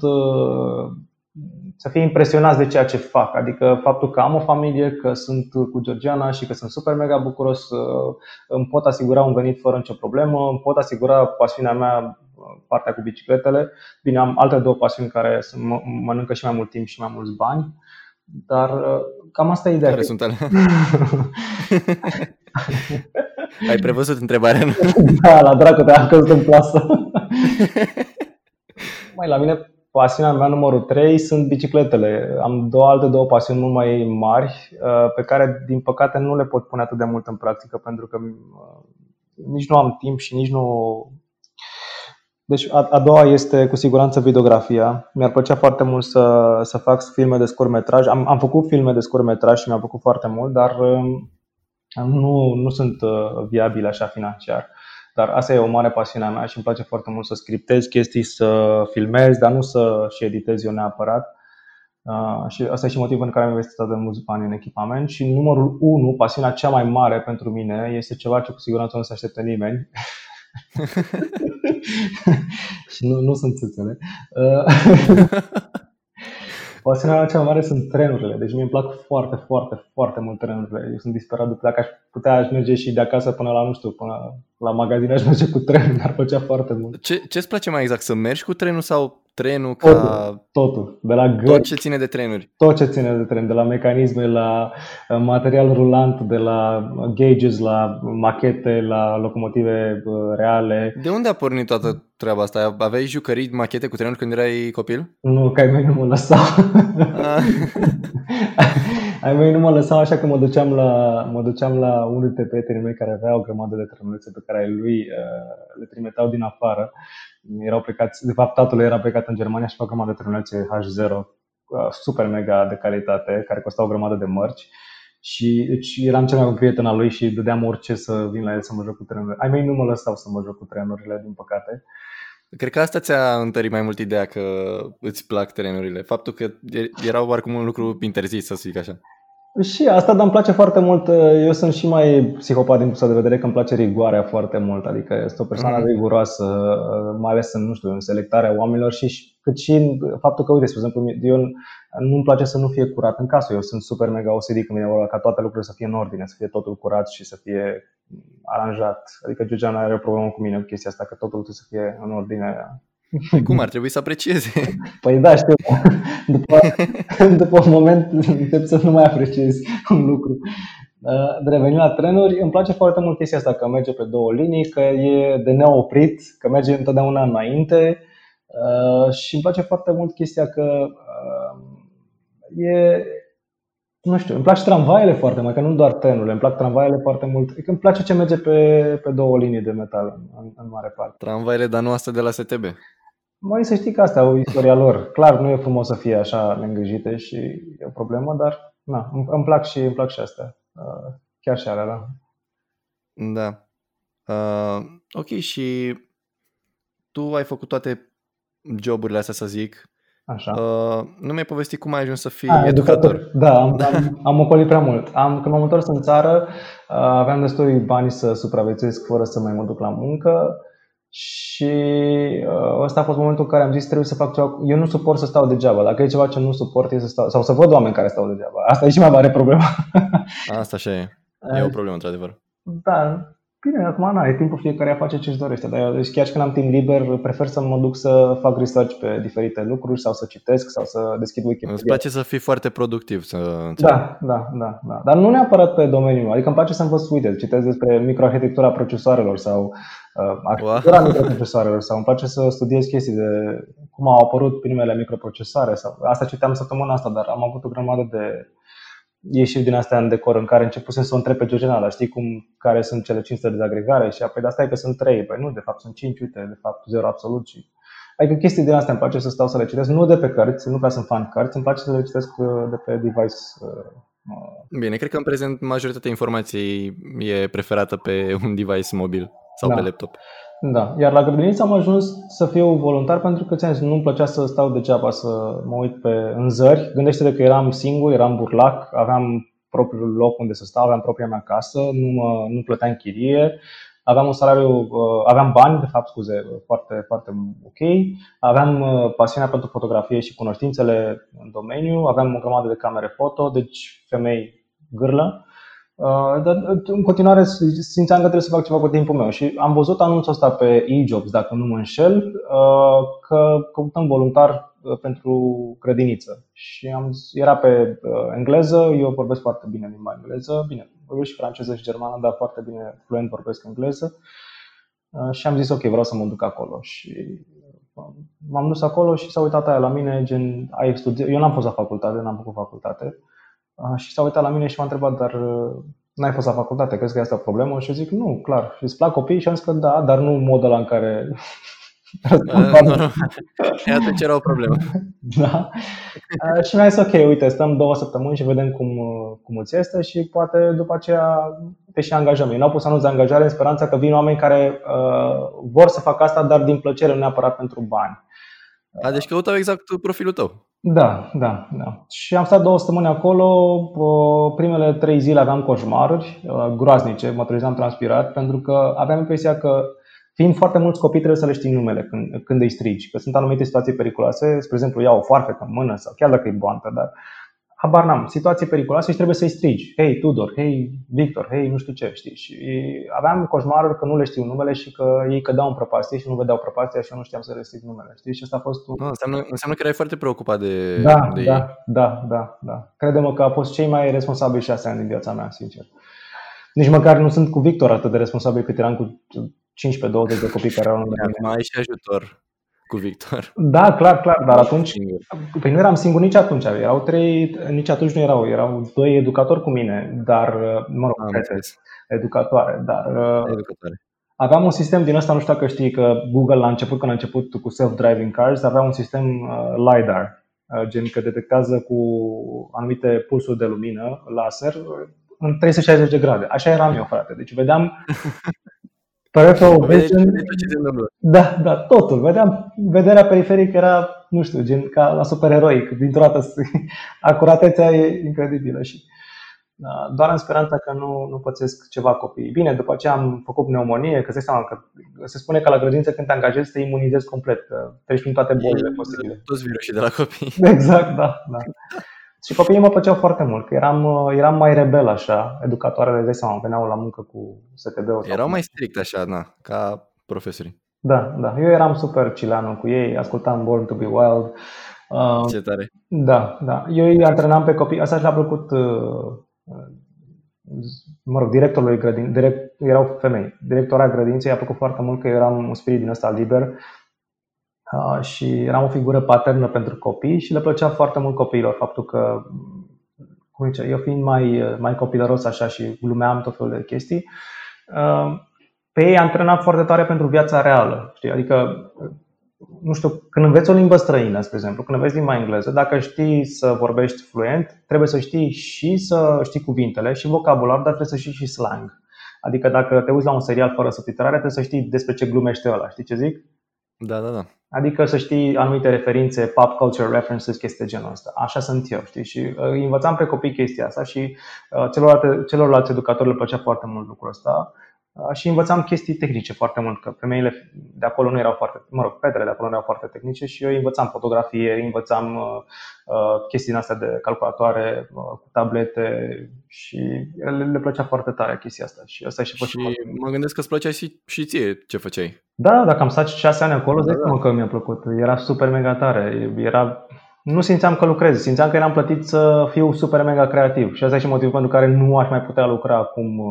să fie impresionați de ceea ce fac. Adică faptul că am o familie, că sunt cu Georgiana și că sunt super mega bucuros, uh, îmi pot asigura un venit fără nicio problemă, îmi pot asigura pasiunea mea, uh, partea cu bicicletele. Bine, am alte două pasiuni care mănâncă și mai mult timp și mai mulți bani, dar uh, cam asta e ideea. Care sunt alea? Ai prevăzut întrebarea, nu? da, la dracu, te-am căzut în plasă. mai la mine pasiunea mea numărul 3 sunt bicicletele. Am două alte două pasiuni mult mai mari uh, pe care din păcate nu le pot pune atât de mult în practică pentru că uh, nici nu am timp și nici nu deci a, a doua este cu siguranță videografia. Mi-ar plăcea foarte mult să, să fac filme de scurtmetraj. Am, am făcut filme de scurtmetraj și mi-a plăcut foarte mult, dar um, nu, nu sunt uh, viabile așa financiar. Dar asta e o mare pasiune a mea și îmi place foarte mult să scriptez chestii, să filmez, dar nu să și editez eu neapărat. Uh, și asta e și motivul în care am investit atât de mulți bani în echipament. Și numărul 1, pasiunea cea mai mare pentru mine, este ceva ce cu siguranță nu se așteptă nimeni. și nu, nu sunt țâțele. Uh, Pasiunea mea cea mai mare sunt trenurile. Deci mie îmi plac foarte, foarte, foarte mult trenurile. Eu sunt disperat de dacă aș putea aș merge și de acasă până la, nu știu, până la magazin aș merge cu trenul, mi-ar plăcea foarte mult. Ce, ce îți place mai exact? Să mergi cu trenul sau trenul ca... Totul, totul. De la gări, tot ce ține de trenuri. Tot ce ține de tren, de la mecanisme, la uh, material rulant, de la gauges, la machete, la locomotive uh, reale. De unde a pornit toată treaba asta? Aveai jucării machete cu trenuri când erai copil? Nu, că ai mei nu mă lăsau. Ah. ai mei nu mă lăsau așa că mă duceam la, mă duceam la unul dintre prietenii mei care avea o grămadă de trenulețe pe care ai lui uh, le trimiteau din afară erau plecați, de fapt tatăl era plecat în Germania și fac o de trenulețe H0 uh, super mega de calitate, care costau o grămadă de mărci și deci eram cel mai bun prieten al lui și dădeam orice să vin la el să mă joc cu trenurile. Ai mei nu mă lăsau să mă joc cu trenurile, din păcate. Cred că asta ți-a întărit mai mult ideea că îți plac trenurile. Faptul că erau oarecum un lucru interzis, să zic așa. Și asta, dar îmi place foarte mult. Eu sunt și mai psihopat din punctul de vedere că îmi place rigoarea foarte mult. Adică este o persoană mm. riguroasă, mai ales în, nu știu, în selectarea oamenilor și cât și în faptul că, uite, spre exemplu, eu nu-mi place să nu fie curat în casă. Eu sunt super mega OCD când vine vorba ca toate lucrurile să fie în ordine, să fie totul curat și să fie aranjat. Adică Georgiana are o problemă cu mine cu chestia asta, că totul trebuie să fie în ordine cum ar trebui să aprecieze? Păi da, știu. După, după un moment încep să nu mai apreciezi un lucru. Uh, de revenit la trenuri, îmi place foarte mult chestia asta că merge pe două linii, că e de neoprit, că merge întotdeauna înainte uh, și îmi place foarte mult chestia că uh, e, nu știu, îmi place tramvaiele foarte mult, că nu doar trenurile, îmi plac tramvaiele foarte mult. Adică îmi place ce merge pe, pe două linii de metal în, în mare parte. Tramvaiele, dar nu astea de la STB. Mai să știi că asta au istoria lor. Clar, nu e frumos să fie așa neîngrijite și e o problemă, dar na, îmi plac și îmi plac și astea. Uh, chiar și alea, da. Da. Uh, ok, și tu ai făcut toate joburile astea, să zic. Așa. Uh, nu mi-ai povestit cum ai ajuns să fii A, educator. educator. Da, am, am, am ocolit prea mult. Am, când m-am întors în țară, uh, aveam destui bani să supraviețuiesc fără să mai mă duc la muncă și uh, ăsta a fost momentul în care am zis trebuie să fac ceva. Eu nu suport să stau degeaba. Dacă e ceva ce nu suport, e să stau, sau să văd oameni care stau degeaba. Asta e și mai mare problemă. Asta așa e. E o problemă, într-adevăr. Da, Bine, acum na, e timpul fiecare a face ce-și dorește, dar eu, deci chiar și când am timp liber, prefer să mă duc să fac research pe diferite lucruri sau să citesc sau să deschid Wikipedia. Îți place să fii foarte productiv, să Da, da, da, da. Dar nu neapărat pe domeniul adică îmi place să învăț, uite, citesc despre microarhitectura procesoarelor sau uh, arhitectura wow. microprocesoarelor sau îmi place să studiez chestii de cum au apărut primele microprocesoare sau asta citeam săptămâna asta, dar am avut o grămadă de ieșiri din astea în decor în care începusem să o întreb pe Georgiana, dar știi cum, care sunt cele 5 de dezagregare? Și apoi de asta e că sunt 3. Păi nu, de fapt sunt 5, uite, de fapt 0 absolut. Și... Adică chestii din astea îmi place să stau să le citesc, nu de pe cărți, nu prea sunt fan cărți, îmi place să le citesc uh, de pe device. Uh, Bine, cred că în prezent majoritatea informației e preferată pe un device mobil sau da. pe laptop. Da, iar la grădiniță am ajuns să fiu voluntar pentru că ți nu-mi plăcea să stau degeaba să mă uit pe în zări. Gândește-te că eram singur, eram burlac, aveam propriul loc unde să stau, aveam propria mea casă, nu, mă, nu plăteam chirie, aveam un salariu, aveam bani, de fapt, scuze, foarte, foarte ok, aveam pasiunea pentru fotografie și cunoștințele în domeniu, aveam o grămadă de camere foto, deci femei gârlă. Uh, dar uh, în continuare simțeam că trebuie să fac ceva cu timpul meu și am văzut anunțul ăsta pe e-jobs, dacă nu mă înșel, uh, că căutăm voluntar pentru grădiniță. Și am, era pe engleză, eu vorbesc foarte bine limba engleză, bine, vorbesc și franceză și germană, dar foarte bine fluent vorbesc engleză. Și am zis ok, vreau să mă duc acolo. Și m-am dus acolo și s-a uitat aia la mine, gen, ai studiat, eu n-am fost la facultate, n-am făcut facultate, și s-a uitat la mine și m-a întrebat, dar uh, n-ai fost la facultate, crezi că asta o problemă? Și eu zic, nu, clar. Și îți plac copiii? Și am zis că da, dar nu modul ăla în care... Uh, nu, nu. Atunci era o problemă. da. Uh, și mi-a zis, ok, uite, stăm două săptămâni și vedem cum, uh, cum îți este și poate după aceea te și angajăm. Ei n-au pus anunț de angajare în speranța că vin oameni care uh, vor să facă asta, dar din plăcere, nu neapărat pentru bani. A, deci căutau exact profilul tău. Da, da, da. Și am stat două săptămâni acolo. Primele trei zile aveam coșmaruri uh, groaznice, mă trezeam transpirat, pentru că aveam impresia că fiind foarte mulți copii trebuie să le știi numele când, când îi strigi, că sunt anumite situații periculoase, spre exemplu iau o foarfecă în mână sau chiar dacă e boantă, dar habar n-am, situații periculoase și trebuie să-i strigi. Hei, Tudor, hei, Victor, hei, nu știu ce, știi? Și aveam coșmaruri că nu le știu numele și că ei cădeau în prăpastie și nu vedeau prăpastia și eu nu știam să le strig numele, știi? Și asta a fost un... No, înseamnă, înseamnă că erai foarte preocupat de, da, de da, ei. Da, da, da. Crede-mă că a fost cei mai responsabili șase ani din viața mea, sincer. Nici măcar nu sunt cu Victor atât de responsabil cât eram cu 15-20 de copii care erau lângă mine. Acum ai și ajutor cu Victor. Da, clar, clar, dar atunci, păi nu eram singur nici atunci, erau trei, nici atunci nu erau, erau doi educatori cu mine, dar, mă rog, Am educatoare, dar Educatoare. aveam un sistem din ăsta, nu știu dacă știi că Google la început, când a început cu self-driving cars, avea un sistem uh, LiDAR, uh, gen că detectează cu anumite pulsuri de lumină, laser, în 360 de grade. Așa eram eu, frate. Deci vedeam Peripheral vision. Da, da, totul. Vedeam, vederea periferică era, nu știu, gen ca la supereroic. Dintr-o dată acuratețea e incredibilă și da, doar în speranța că nu, nu pățesc ceva copii. Bine, după aceea am făcut pneumonie, că se seama că se spune că la grădință când te angajezi te imunizezi complet, că treci prin toate bolile posibile. Toți virusii de la copii. Exact, da, da. Și copiii mă plăceau foarte mult, că eram, eram mai rebel așa, educatoarele de seama, veneau la muncă cu STB-ul. Erau mai strict așa, na, ca profesorii. Da, da. Eu eram super cilanul cu ei, ascultam Born to be Wild. Uh, Ce tare. Da, da. Eu îi antrenam pe copii. Asta și-a plăcut uh, mă rog, directorului grădin, direct, erau femei. Directora grădinței a plăcut foarte mult că eu eram un spirit din ăsta liber și eram o figură paternă pentru copii și le plăcea foarte mult copiilor faptul că cum zice, eu fiind mai, mai copilăros așa și glumeam tot felul de chestii, pe ei antrenam foarte tare pentru viața reală. Știi? Adică, nu știu, când înveți o limbă străină, spre exemplu, când înveți limba engleză, dacă știi să vorbești fluent, trebuie să știi și să știi cuvintele și vocabular, dar trebuie să știi și slang. Adică dacă te uiți la un serial fără subtitrare, trebuie să știi despre ce glumește ăla. Știi ce zic? Da, da, da. Adică să știi anumite referințe, pop culture references, chestii de genul ăsta. Așa sunt eu, știi? Și uh, învățam pe copii chestia asta și uh, celorlalți, celorlalți educatori le plăcea foarte mult lucrul ăsta. Uh, și învățam chestii tehnice foarte mult, că femeile de acolo nu erau foarte, mă rog, fetele de acolo nu erau foarte tehnice și eu învățam fotografie, învățam uh, uh, chestii astea de calculatoare, uh, cu tablete și le, le plăcea foarte tare chestia asta. Și asta și, și mă gândesc că îți plăcea și, și ție ce făceai. Da, dacă am stat șase ani acolo, da, da. că mi-a plăcut. Era super mega tare. Era nu simțeam că lucrez, simțeam că eram plătit să fiu super mega creativ și asta e și motivul pentru care nu aș mai putea lucra acum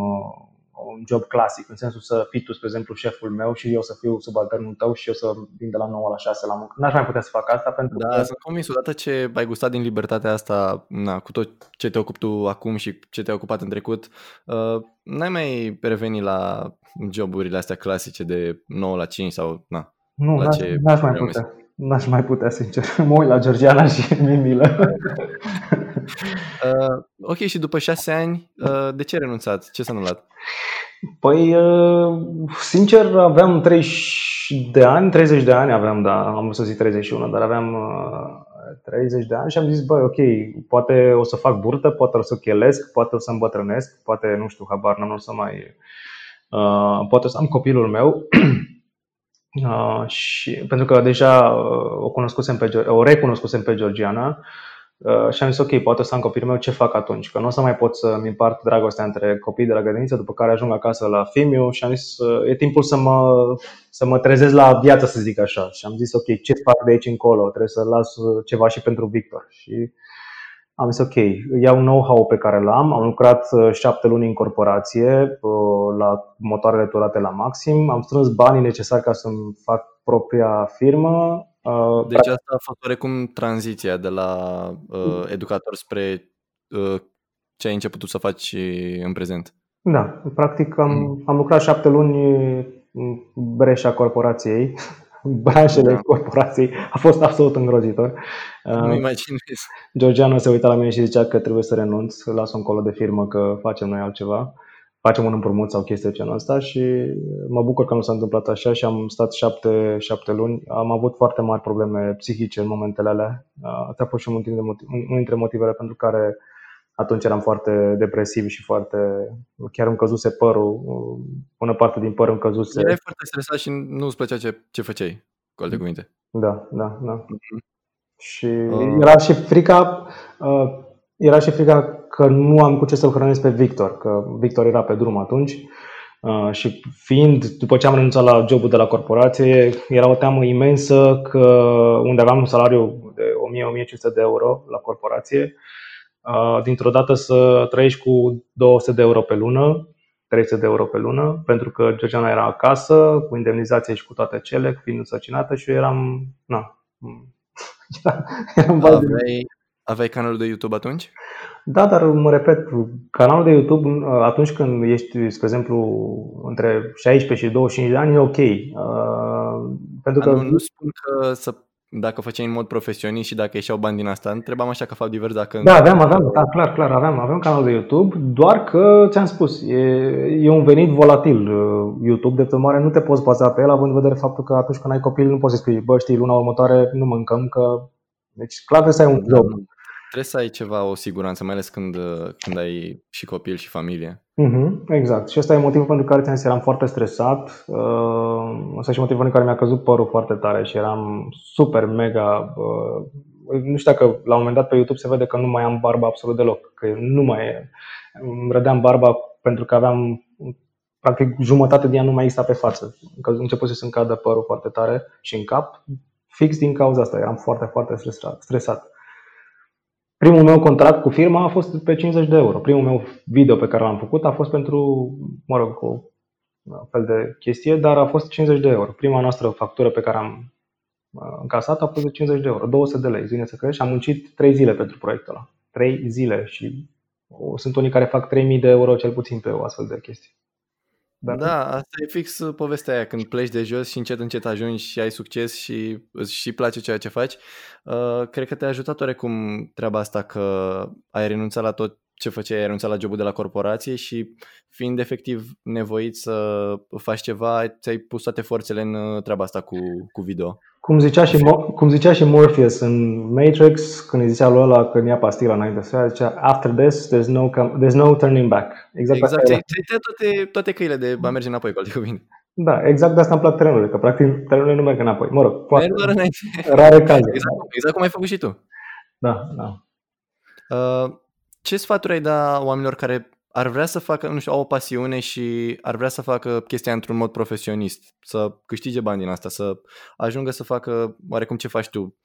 un job clasic, în sensul să fii tu, spre exemplu, șeful meu și eu să fiu subalternul tău și eu să vin de la 9 la 6 la muncă. N-aș mai putea să fac asta pentru da, că... sunt convins, odată ce ai gustat din libertatea asta, na, cu tot ce te ocupi tu acum și ce te-ai ocupat în trecut, uh, n-ai mai revenit la joburile astea clasice de 9 la 5 sau na, nu, la n-aș, ce n-aș mai putea. N-aș mai putea, sincer. Mă uit la Georgiana și mi milă. uh, ok, și după șase ani, uh, de ce ai renunțat? Ce s-a întâmplat? Păi, uh, sincer, aveam 30 de ani, 30 de ani aveam, da, am să zic 31, dar aveam uh, 30 de ani și am zis, băi, ok, poate o să fac burtă, poate o să chelesc, poate o să îmbătrânesc, poate, nu știu, habar n-am, o să mai uh, poate să am copilul meu uh, și pentru că deja uh, o cunoscusem pe, o recunoscusem pe Georgiana Uh, și am zis, ok, poate să am copilul meu, ce fac atunci? Că nu o să mai pot să-mi împart dragostea între copii de la grădiniță, după care ajung acasă la Fimiu și am zis, uh, e timpul să mă, să mă trezesc la viață, să zic așa. Și am zis, ok, ce fac de aici încolo? Trebuie să las uh, ceva și pentru Victor. Și am zis, ok, iau know-how pe care l-am, am lucrat șapte luni în corporație la motoarele turate la maxim, am strâns banii necesari ca să-mi fac propria firmă, Uh, deci asta a fost oarecum tranziția de la uh, educator spre uh, ce ai început tu să faci în prezent. Da, practic am, mm. am lucrat șapte luni în breșa corporației, branșele da. corporației. A fost absolut îngrozitor. Nu uh, imaginez. Georgiana se uita la mine și zicea că trebuie să renunț, las un colo de firmă că facem noi altceva facem un împrumut sau chestie de genul ăsta și mă bucur că nu s-a întâmplat așa și am stat șapte, șapte luni. Am avut foarte mari probleme psihice în momentele alea. Asta a fost și unul dintre, motiv, unul dintre motivele pentru care atunci eram foarte depresiv și foarte... chiar îmi căzuse părul, până parte din păr îmi căzuse. Erai foarte stresat și nu îți plăcea ce, ce făceai, cu alte cuvinte. Da, da, da. Mm-hmm. Și uh. era și frica, uh, era și frica că nu am cu ce să-l hrănesc pe Victor, că Victor era pe drum atunci. Uh, și fiind, după ce am renunțat la jobul de la corporație, era o teamă imensă că unde aveam un salariu de 1000-1500 de euro la corporație, uh, dintr-o dată să trăiești cu 200 de euro pe lună, 300 de euro pe lună, pentru că Georgiana era acasă, cu indemnizație și cu toate cele, fiind însăcinată și eu eram, na, eram aveai, aveai canalul de YouTube atunci? Da, dar mă repet, canalul de YouTube, uh, atunci când ești, spre exemplu, între 16 și 25 de ani, e ok. Uh, pentru că... Nu, nu spun că să dacă făceai în mod profesionist și dacă ieșeau bani din asta, întrebam așa că fac divers dacă... Da, aveam, aveam, da, clar, clar, aveam, aveam canal de YouTube, doar că, ți-am spus, e, e un venit volatil uh, YouTube, de mare nu te poți baza pe el, având în vedere faptul că atunci când ai copil nu poți să spui, bă, știi, luna următoare nu mâncăm, că... Deci clar trebuie să ai un da, job. Da, Trebuie să ai ceva, o siguranță, mai ales când, când ai și copil și familie. Mm-hmm, exact. Și ăsta e motivul pentru care ți eram foarte stresat. Uh, ăsta e și motivul pentru care mi-a căzut părul foarte tare și eram super, mega... Uh, nu știu dacă la un moment dat pe YouTube se vede că nu mai am barba absolut deloc. Că nu mai e. Îmi rădeam barba pentru că aveam practic jumătate din ea nu mai exista pe față. Că începuse să-mi cadă părul foarte tare și în cap. Fix din cauza asta. Eram foarte, foarte stresat. stresat. Primul meu contract cu firma a fost pe 50 de euro. Primul meu video pe care l-am făcut a fost pentru, mă rog, o fel de chestie, dar a fost 50 de euro. Prima noastră factură pe care am uh, încasat a fost de 50 de euro, 200 de lei, zine să crezi, și am muncit 3 zile pentru proiectul ăla. 3 zile și sunt unii care fac 3000 de euro cel puțin pe o astfel de chestie. Dar da, asta e fix uh, povestea aia, când pleci de jos și încet încet ajungi și ai succes și îți și place ceea ce faci. Uh, cred că te-a ajutat oarecum treaba asta că ai renunțat la tot ce făceai, ai renunțat la jobul de la corporație și fiind efectiv nevoit să faci ceva, ți-ai pus toate forțele în uh, treaba asta cu, cu video. Cum zicea, și, cum zicea și Morpheus în Matrix, când îi zicea lui ăla când ia pastila înainte să zicea After this, there's no, there's no turning back. Exact, exact ți-ai toate, toate căile de a merge înapoi, cu alte cuvinte. Da, exact de asta îmi plac terenurile, că practic terenurile nu merg înapoi. Mă rog, foarte doar înainte. rare cazuri. Exact, exact cum ai făcut și tu. Da, da. Uh, ce sfaturi ai da oamenilor care ar vrea să facă, nu știu, au o pasiune și ar vrea să facă chestia într-un mod profesionist, să câștige bani din asta, să ajungă să facă oarecum ce faci tu,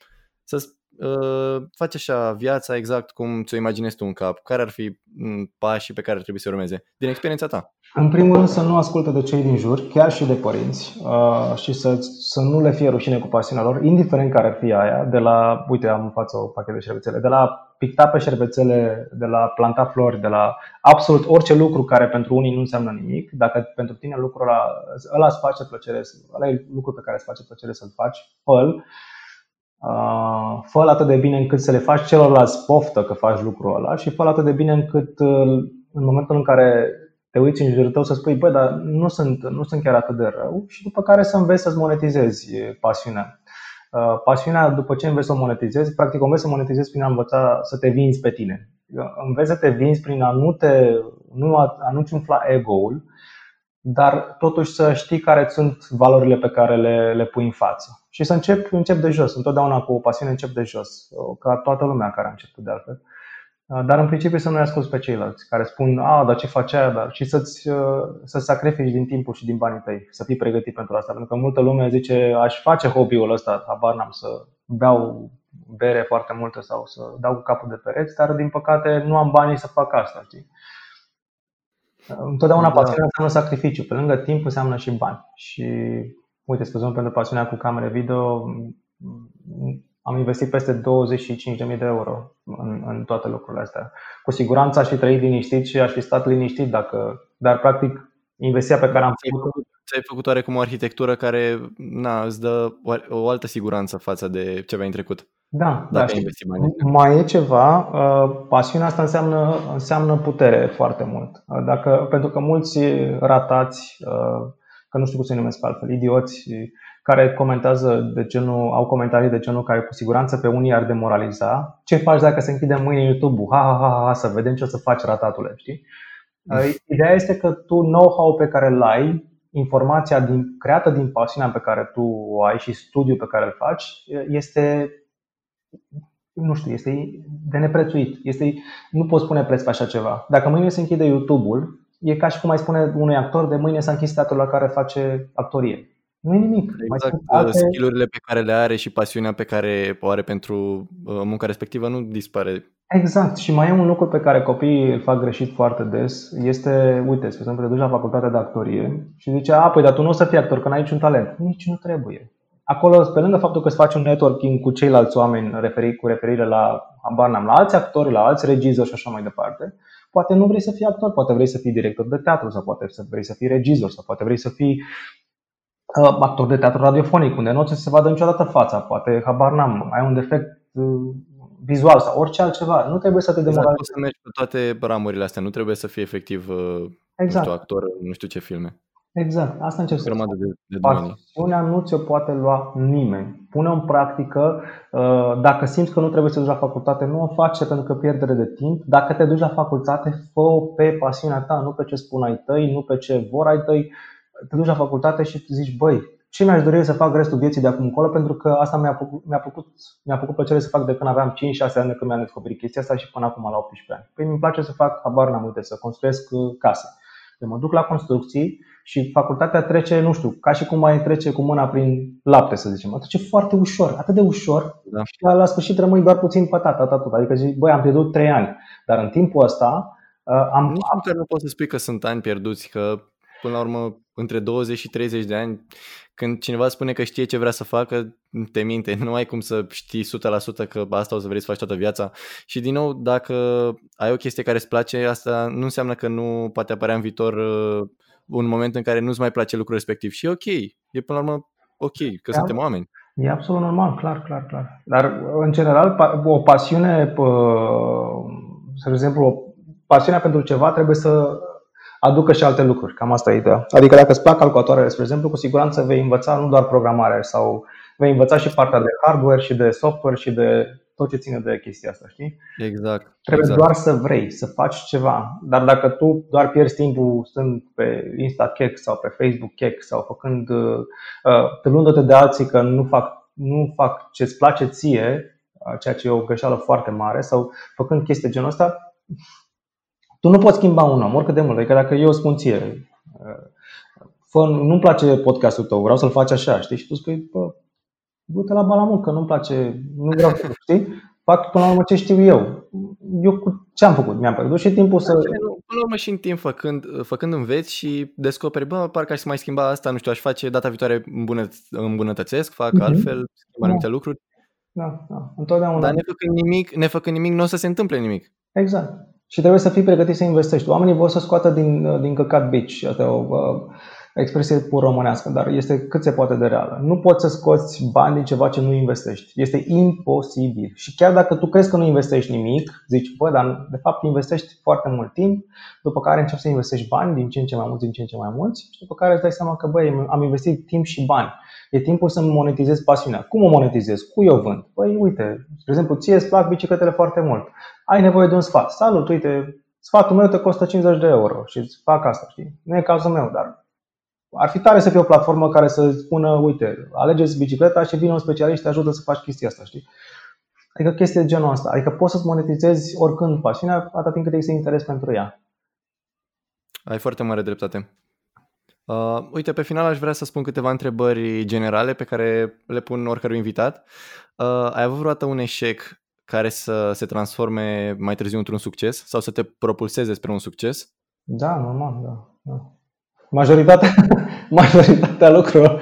să uh, faci așa viața exact cum ți-o imaginezi tu în cap, care ar fi mm, pașii pe care ar trebui să urmeze, din experiența ta? În primul rând să nu asculte de cei din jur, chiar și de părinți, uh, și să, să nu le fie rușine cu pasiunea lor, indiferent care ar fi aia, de la, uite, am în față o pachet de șervețele, de la picta pe șervețele, de la planta flori, de la absolut orice lucru care pentru unii nu înseamnă nimic, dacă pentru tine lucrul ăla, ăla îți face plăcere, ăla e lucru pe care îți face plăcere să-l faci, fă Uh, fă atât de bine încât să le faci celorlalți poftă că faci lucrul ăla și fă atât de bine încât uh, în momentul în care te uiți în jurul tău să spui, băi, dar nu sunt, nu sunt chiar atât de rău. Și după care să înveți să-ți monetizezi pasiunea. Uh, pasiunea, după ce înveți să o monetizezi, practic o înveți să monetizezi prin a învăța să te vinzi pe tine. Înveți să te vinzi prin a nu, te, nu a, a nu-ți umfla ego-ul, dar totuși să știi care sunt valorile pe care le, le pui în față. Și să încep, încep de jos. Întotdeauna cu o pasiune încep de jos, ca toată lumea care a început de altfel. Dar în principiu să nu-i asculți pe ceilalți care spun, a, dar ce face aia, dar și să-ți, să sacrifici din timpul și din banii tăi, să fii pregătit pentru asta. Pentru că multă lume zice, aș face hobby-ul ăsta, habar n-am să beau bere foarte multe sau să dau cu capul de pereți, dar din păcate nu am banii să fac asta, știi? Întotdeauna da. pasiunea înseamnă sacrificiu. Pe lângă timp înseamnă și bani. Și uite, spre pentru pasiunea cu camere video, am investit peste 25.000 de euro în, în toate lucrurile astea. Cu siguranță aș fi trăit liniștit și aș fi stat liniștit dacă, dar practic investiția pe care am făcut ți-ai făcut oarecum o arhitectură care na, îți dă o altă siguranță față de ce ai în trecut. Da, da. Mai e ceva, uh, pasiunea asta înseamnă, înseamnă putere foarte mult. Uh, dacă, pentru că mulți ratați, uh, că nu știu cum să-i numesc altfel, idioți, care comentează de genul, au comentarii de genul care cu siguranță pe unii ar demoraliza. Ce faci dacă se închide mâine YouTube-ul? Ha, ha, ha, ha, să vedem ce o să faci ratatule, știi? Ideea este că tu know-how pe care îl ai informația din, creată din pasiunea pe care tu o ai și studiul pe care îl faci este, nu știu, este de neprețuit. Este, nu poți pune preț pe așa ceva. Dacă mâine se închide YouTube-ul, e ca și cum ai spune unui actor de mâine s-a închis teatrul la care face actorie. Nu e nimic. Exact, mai alte... skill-urile pe care le are și pasiunea pe care o are pentru uh, munca respectivă nu dispare. Exact. Și mai e un lucru pe care copiii îl fac greșit foarte des. Este, uite, spre exemplu, te duci la facultatea de actorie și zice, a, păi, dar tu nu o să fii actor, că n-ai niciun talent. Nici nu trebuie. Acolo, pe lângă faptul că îți faci un networking cu ceilalți oameni referi, cu referire la, habar la alți actori, la alți regizori și așa mai departe, poate nu vrei să fii actor, poate vrei să fii director de teatru sau poate vrei să fii regizor sau poate vrei să fii uh, actor de teatru radiofonic, unde nu o să se vadă niciodată fața, poate, habar n-am, ai un defect uh, vizual sau orice altceva. Nu trebuie să te demoralizezi. Exact, poți să mergi pe toate ramurile astea, nu trebuie să fii efectiv uh, exact. nu știu, actor nu știu ce filme. Exact, asta încerc să spun. De, de Pasiunea nu ți-o poate lua nimeni. Pune-o în practică. Uh, dacă simți că nu trebuie să duci la facultate, nu o face pentru că pierdere de timp. Dacă te duci la facultate, fă pe pasiunea ta, nu pe ce spun ai tăi, nu pe ce vor ai tăi. Te duci la facultate și zici, băi, ce mi-aș dori să fac restul vieții de acum încolo, pentru că asta mi-a făcut, mi-a făcut, mi-a făcut plăcere să fac de când aveam 5-6 ani de când mi-am descoperit chestia asta și până acum la 18 ani. Păi mi place să fac, habar n-am uite, să construiesc uh, case. Eu mă duc la construcții și facultatea trece, nu știu, ca și cum mai trece cu mâna prin lapte, să zicem. Trece foarte ușor, atât de ușor da. și la sfârșit rămâi doar puțin pătat, atât, atât. Adică zic, băi, am pierdut 3 ani. Dar în timpul ăsta uh, am... Nici nu poți să spui că sunt ani pierduți, că până la urmă, între 20 și 30 de ani, când cineva spune că știe ce vrea să facă, te minte. Nu ai cum să știi 100% că asta o să vrei să faci toată viața. Și din nou, dacă ai o chestie care îți place, asta nu înseamnă că nu poate apărea în viitor uh, un moment în care nu-ți mai place lucrul respectiv. Și e ok. E până la urmă ok, că da. suntem oameni. E absolut normal, clar, clar, clar. Dar, în general, o pasiune, să exemplu, pasiunea pentru ceva trebuie să aducă și alte lucruri. Cam asta e ideea. Adică dacă îți plac calculatoarele, spre exemplu, cu siguranță vei învăța nu doar programare sau vei învăța și partea de hardware și de software și de tot ce ține de chestia asta, știi? Exact. Trebuie exact. doar să vrei, să faci ceva. Dar dacă tu doar pierzi timpul stând pe Insta Cake sau pe Facebook Cake sau făcând, uh, tâlându-te de alții că nu fac, nu fac ce-ți place ție, uh, ceea ce e o greșeală foarte mare, sau făcând chestii genul ăsta, tu nu poți schimba un om, oricât de mult. Adică dacă eu spun ție, fă, nu-mi place podcastul tău, vreau să-l faci așa, știi? Și tu spui, bă, du-te la balamul, că nu-mi place, nu vreau să știi? Fac până la urmă ce știu eu. Eu cu ce am făcut? Mi-am pierdut și timpul să... Până la urmă și în timp făcând, făcând înveți și descoperi, bă, parcă aș mai schimba asta, nu știu, aș face data viitoare îmbunătățesc, fac mm-hmm. altfel, schimb anumite da. lucruri. Da, da, întotdeauna. Dar nefăcând nimic, nefăcând nimic, nu o să se întâmple nimic. Exact. Și trebuie să fii pregătit să investești. Oamenii vor să scoată din, din căcat bici. Asta e o uh, expresie pur românească, dar este cât se poate de reală. Nu poți să scoți bani din ceva ce nu investești. Este imposibil. Și chiar dacă tu crezi că nu investești nimic, zici, bă, dar de fapt investești foarte mult timp, după care începi să investești bani din ce în ce mai mulți, din ce în ce mai mulți și după care îți dai seama că, băi, am investit timp și bani. E timpul să monetizez pasiunea. Cum o monetizez? Cu eu vând? Păi, uite, spre exemplu, ție îți plac bicicletele foarte mult. Ai nevoie de un sfat. Salut, uite, sfatul meu te costă 50 de euro și îți fac asta, știi? Nu e cazul meu, dar ar fi tare să fie o platformă care să spună, uite, alegeți bicicleta și vine un specialist și te ajută să faci chestia asta, știi? Adică chestii de genul ăsta. Adică poți să-ți monetizezi oricând pasiunea atât timp cât există interes pentru ea. Ai foarte mare dreptate. Uh, uite, pe final aș vrea să spun câteva întrebări generale pe care le pun oricărui invitat. Uh, ai avut vreodată un eșec care să se transforme mai târziu într-un succes sau să te propulseze spre un succes? Da, normal, da. da. Majoritatea, majoritatea lucrurilor.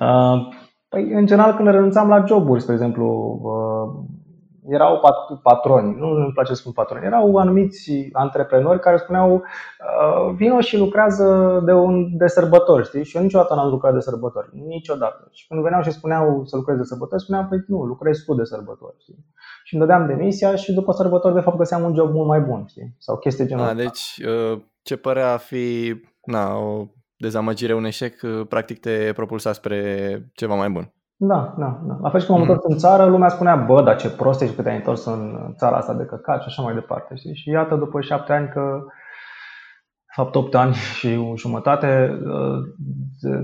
uh, păi, în general, când renunțam la joburi, spre exemplu, uh, erau patroni, nu îmi place să spun patroni, erau anumiți antreprenori care spuneau uh, vino și lucrează de, un, de sărbători, știi? Și eu niciodată n-am lucrat de sărbători, niciodată. Și când veneau și spuneau să lucrez de sărbători, spuneam, păi nu, lucrezi tu de sărbători, știi? Și îmi dădeam demisia și după sărbători, de fapt, găseam un job mult mai bun, știi? Sau chestii genul ăsta. Deci, uh, ce părea a fi na, o dezamăgire, un eșec, uh, practic te propulsa spre ceva mai bun. Da, da, da. La fel și când m-am mm. întors în țară, lumea spunea, bă, dar ce prost ești că te-ai întors în țara asta de căcat și așa mai departe. Știi? Și iată, după șapte ani că, de fapt opt ani și jumătate,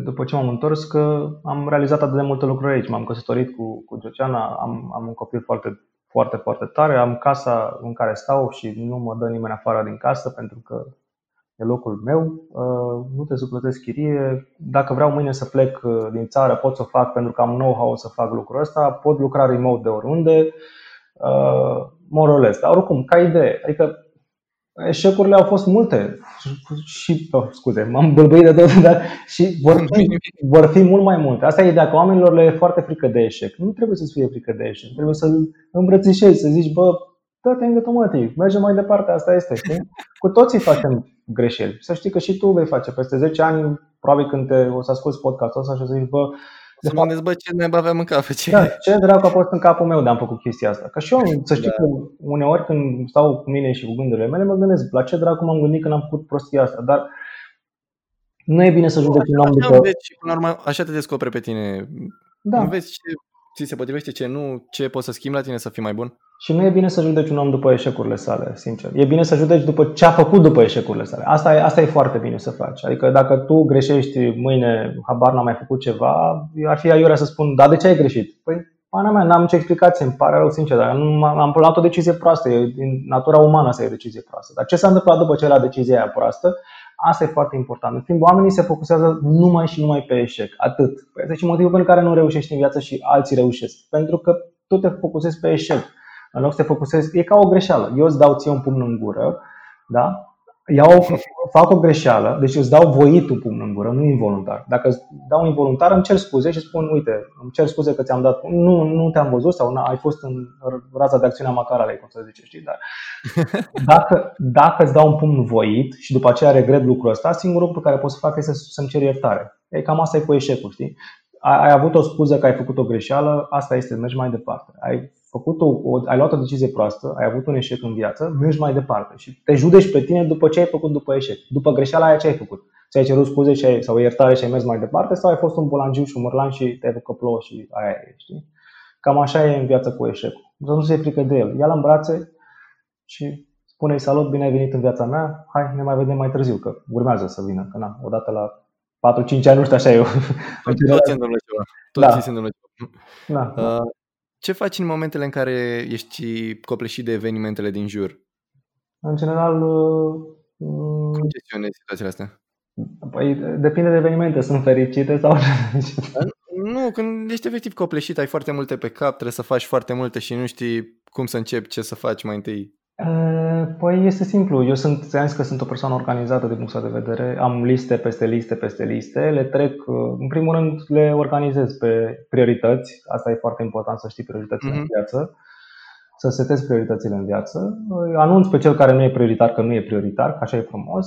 după ce m-am întors, că am realizat atât de multe lucruri aici. M-am căsătorit cu, cu Georgiana, am, am un copil foarte, foarte, foarte tare, am casa în care stau și nu mă dă nimeni afară din casă pentru că e locul meu, uh, nu te să chirie. Dacă vreau mâine să plec uh, din țară, pot să o fac pentru că am know-how să fac lucrul ăsta, pot lucra remote de oriunde, uh, more Dar oricum, ca idee, adică eșecurile au fost multe și, oh, scuze, m-am bâlbâit de tot, dar și vor fi, vor fi mult mai multe. Asta e ideea că oamenilor le e foarte frică de eșec. Nu trebuie să-ți fie frică de eșec, trebuie să-l îmbrățișezi, să zici, bă, dă-te în gâtul mergem mai departe, asta este. Știi? Cu toții facem greșeli. Să știi că și tu vei face. Peste 10 ani, probabil când te, o să asculti podcastul ăsta și o să zici, bă, de să fapt, mă bă, ce ne aveam în cap. Ce, da, ce dracu a fost în capul meu de am făcut chestia asta. Că și eu, să știi da. că uneori când stau cu mine și cu gândurile mele, mă gândesc la ce dracu m-am gândit când am făcut prostia asta. Dar nu e bine să judeci un om după... și până la urmă, așa te descoperi pe tine. Da. Înveți ce ți se potrivește, ce nu, ce poți să schimbi la tine să fii mai bun. Și nu e bine să judeci un om după eșecurile sale, sincer. E bine să judeci după ce a făcut după eșecurile sale. Asta e, asta e foarte bine să faci. Adică dacă tu greșești mâine, habar n-am mai făcut ceva, ar fi aiurea să spun, da, de ce ai greșit? Păi, pana mea, n-am ce explicație, îmi pare rău, sincer, dar nu am luat o decizie proastă, e din natura umană să iei o decizie proastă. Dar ce s-a întâmplat după ce era decizia aia proastă? Asta e foarte important. În schimb, oamenii se focusează numai și numai pe eșec. Atât. Păi este și motivul pentru care nu reușești în viață și alții reușesc. Pentru că tu te focusezi pe eșec. În loc să te focusezi, e ca o greșeală. Eu îți dau ție un pumn în gură, da? Iau, fac o greșeală, deci îți dau voit un pumn în gură, nu involuntar. Dacă îți dau involuntar, îmi cer scuze și spun, uite, îmi cer scuze că ți-am dat, nu, nu te-am văzut sau nu, ai fost în raza de acțiune a macaralei, cum să zice, știi, dar dacă, dacă îți dau un pumn voit și după aceea regret lucrul ăsta, singurul lucru pe care pot să fac este să-mi cer iertare. E cam asta e cu eșecul, știi? Ai, ai avut o scuză că ai făcut o greșeală, asta este, mergi mai departe. Ai făcut o, o, ai luat o decizie proastă, ai avut un eșec în viață, mergi mai departe și te judeci pe tine după ce ai făcut după eșec, după greșeala aia ce ai făcut. Ți-ai cerut scuze și ai, sau iertare și ai mers mai departe sau ai fost un bulangiu și un mărlan și te-ai făcut plouă și aia e, știi? Cam așa e în viață cu eșecul. Să nu se frică de el. Ia-l în brațe și spune-i salut, bine ai venit în viața mea, hai, ne mai vedem mai târziu, că urmează să vină, că na, odată la 4-5 ani, nu știu, așa eu. Tot se întâmplă ceva. Tot da. se întâmplă ceva. Da. Uh, ce faci în momentele în care ești copleșit de evenimentele din jur? În general... Uh, Cum gestionezi situațiile astea? Păi depinde de evenimente, sunt fericite sau Nu, când ești efectiv copleșit, ai foarte multe pe cap, trebuie să faci foarte multe și nu știi cum să începi, ce să faci mai întâi. Păi este simplu. Eu sunt, ți că sunt o persoană organizată din punctul de vedere. Am liste peste liste peste liste. Le trec, în primul rând, le organizez pe priorități. Asta e foarte important să știi prioritățile mm-hmm. în mhm. viață. Să setezi prioritățile în viață. Anunț pe cel care nu e prioritar că nu e prioritar, că așa e frumos.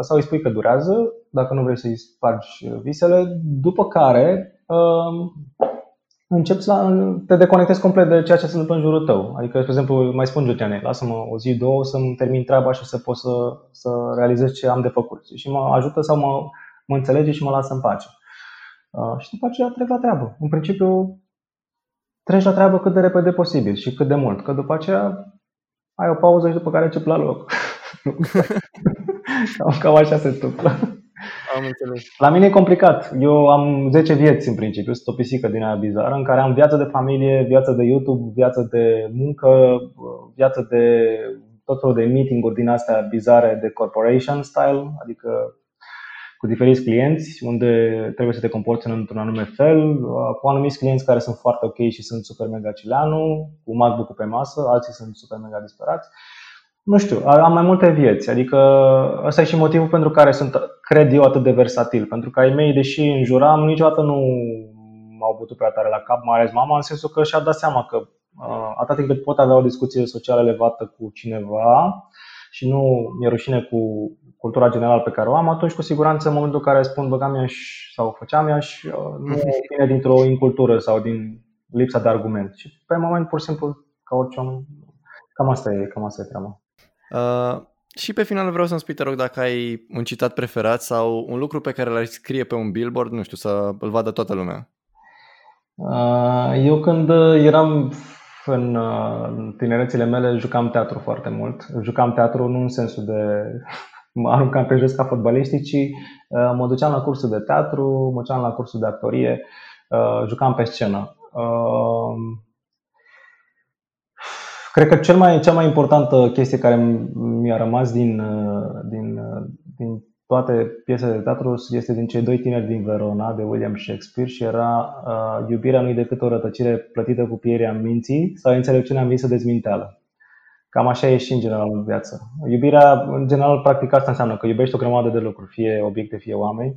Sau îi spui că durează, dacă nu vrei să-i spargi visele. După care începi să te deconectezi complet de ceea ce se întâmplă în jurul tău. Adică, de exemplu, mai spun Georgiane, lasă-mă o zi, două să-mi termin treaba și să pot să, să realizez ce am de făcut. Și mă ajută sau mă, mă înțelege și mă lasă în pace. Uh, și după aceea trec la treabă. În principiu, treci la treabă cât de repede posibil și cât de mult. Că după aceea ai o pauză și după care încep la loc. cam, cam așa se întâmplă. Am înțeles. La mine e complicat. Eu am 10 vieți în principiu, sunt o pisică din aia bizară, în care am viață de familie, viață de YouTube, viață de muncă, viață de tot felul de meeting-uri din astea bizare de corporation style, adică cu diferiți clienți, unde trebuie să te comporți într-un anume fel, cu anumiți clienți care sunt foarte ok și sunt super mega cileanu, cu MacBook pe masă, alții sunt super mega disperați. Nu știu, am mai multe vieți, adică ăsta e și motivul pentru care sunt, cred eu, atât de versatil. Pentru că ai mei, deși înjuram, niciodată nu m-au bătut prea tare la cap, mai ales mama, în sensul că și-a dat seama că uh, atât timp cât pot avea o discuție socială elevată cu cineva și nu mi-e rușine cu cultura generală pe care o am, atunci cu siguranță în momentul în care spun băgam iaș sau făceam iaș, uh, nu vine dintr-o incultură sau din lipsa de argument. Și pe moment, pur și simplu, ca orice om, cam asta e, cam asta e treaba. Uh, și pe final vreau să-mi spui, te rog, dacă ai un citat preferat sau un lucru pe care l-ai scrie pe un billboard, nu știu, să îl vadă toată lumea. Uh, eu când eram în uh, tinerețile mele jucam teatru foarte mult. Jucam teatru nu în sensul de mă aruncam pe jos ca fotbaliștii, ci uh, mă duceam la cursul de teatru, mă duceam la cursul de actorie, uh, jucam pe scenă. Uh, Cred că cel mai, cea mai importantă chestie care mi-a rămas din, din, din toate piesele de teatru este din cei doi tineri din Verona, de William Shakespeare, și era uh, iubirea nu decât o rătăcire plătită cu pierea minții sau înțelepciunea învinsă de zminteală. Cam așa e și în general în viață. Iubirea, în general, practic asta înseamnă că iubești o grămadă de lucruri, fie obiecte, fie oameni,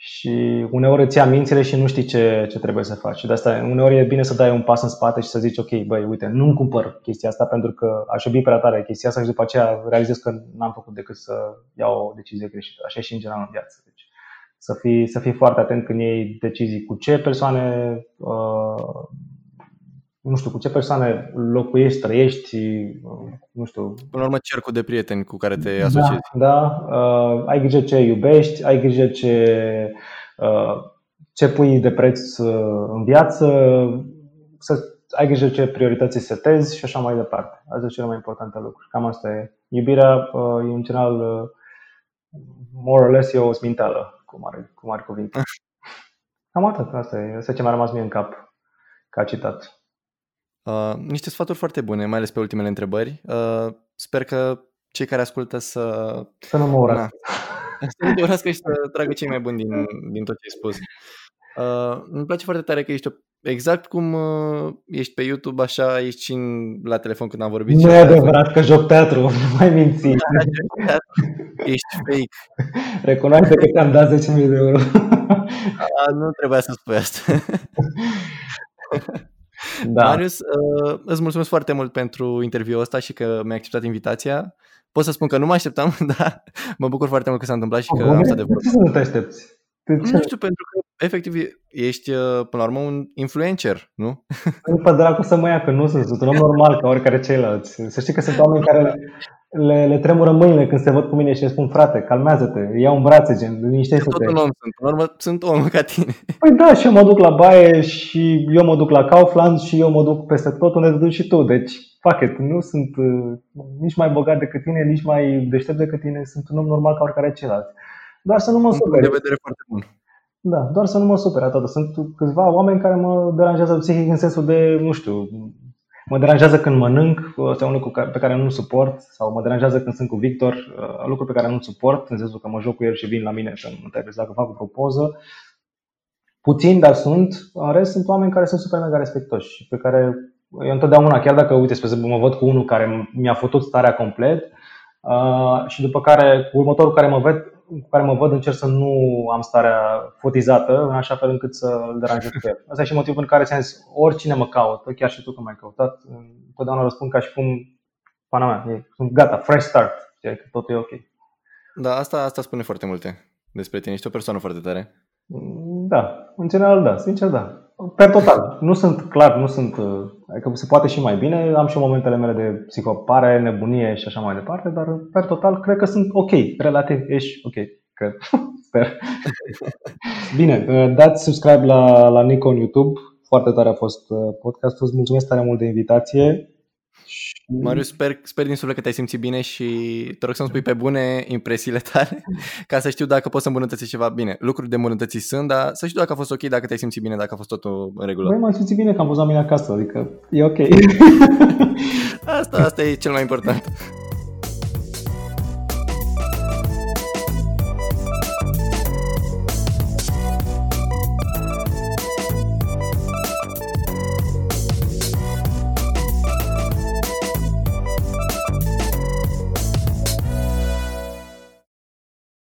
și uneori îți ia mințile și nu știi ce, ce trebuie să faci. De asta uneori e bine să dai un pas în spate și să zici, ok, băi, uite, nu-mi cumpăr chestia asta pentru că aș iubi prea tare chestia asta și după aceea realizez că n-am făcut decât să iau o decizie greșită. Așa e și în general în viață. Deci, să fii, să fii foarte atent când iei decizii cu ce persoane uh, nu știu, cu ce persoane locuiești, trăiești, nu știu. Până la urmă, cercul de prieteni cu care te asociezi. Da, da. Uh, ai grijă ce iubești, ai grijă ce, uh, ce pui de preț uh, în viață, să ai grijă ce priorități setezi și așa mai departe. Asta sunt cele mai importante lucruri. Cam asta e. Iubirea, uh, în general, uh, more or less, e o sminteală, cum are, cum are cuvinte. Cam atât, asta e. Asta ce mi-a rămas mie în cap ca citat. Uh, niște sfaturi foarte bune, mai ales pe ultimele întrebări. Uh, sper că cei care ascultă să... Să nu mă urască. Să nu te urască și să tragă cei mai buni din, din tot ce ai spus. Uh, îmi place foarte tare că ești o, exact cum uh, ești pe YouTube, așa ești și în, la telefon când am vorbit. Nu e adevărat că joc teatru, nu mai minți. Da, ești fake. Recunoaște că te-am dat 10.000 de euro. A, nu trebuia să spui asta. Da. Marius, uh, îți mulțumesc foarte mult pentru interviul ăsta și că mi-ai acceptat invitația. Pot să spun că nu mă așteptam, dar mă bucur foarte mult că s-a întâmplat și că Bune? am stat de vorbă. Ce să nu te aștepți? Nu știu, pentru că efectiv ești uh, până la urmă un influencer, nu? Nu pe dracu să mă ia, că nu sunt, sunt un om normal ca oricare ceilalți. Să știi că sunt oameni care le, le tremură mâinile când se văd cu mine și îmi spun, frate, calmează-te, iau în brațe, gen, liniștește-te. Tot un om sunt, în urmă sunt om ca tine. Păi da, și eu mă duc la baie și eu mă duc la Kaufland și eu mă duc peste tot unde te duci și tu. Deci, fuck it, nu sunt uh, nici mai bogat decât tine, nici mai deștept decât tine, sunt un om normal ca oricare celălalt. Doar să nu mă superi. de vedere foarte bun. Da, doar să nu mă supere atât. Sunt câțiva oameni care mă deranjează psihic în sensul de, nu știu, Mă deranjează când mănânc, este un lucru pe care nu suport, sau mă deranjează când sunt cu Victor, uh, lucruri pe care nu suport, în sensul că mă joc cu el și vin la mine să mă întrebe dacă fac o propoză. Puțin, dar sunt. În rest, sunt oameni care sunt super mega respectoși și pe care eu întotdeauna, chiar dacă, uite, spre exemplu, mă văd cu unul care mi-a făcut starea complet uh, și după care, cu următorul care mă ved, cu care mă văd încerc să nu am starea fotizată, în așa fel încât să îl deranjez pe el. Asta e și motivul pentru care ți-am zis, oricine mă caută, chiar și tu că m-ai căutat, întotdeauna răspund ca și cum, pana mea, sunt gata, fresh start, știi, că totul e ok. Da, asta, asta spune foarte multe despre tine, ești o persoană foarte tare. Da, în general da, sincer da. Per total, nu sunt clar, nu sunt, adică se poate și mai bine, am și momentele mele de psihopare, nebunie și așa mai departe, dar per total cred că sunt ok, relativ ești ok, cred, sper. Bine, dați subscribe la, la Nico în YouTube, foarte tare a fost podcastul, îți mulțumesc tare mult de invitație Marius, sper, sper din suflet că te-ai simțit bine și te rog să-mi spui pe bune impresiile tale ca să știu dacă poți să îmbunătățești ceva bine. Lucruri de îmbunătățit sunt, dar să știu dacă a fost ok, dacă te-ai simțit bine, dacă a fost totul în regulă. Băi, m-am simțit bine că am fost la mine acasă, adică e ok. Asta, asta e cel mai important.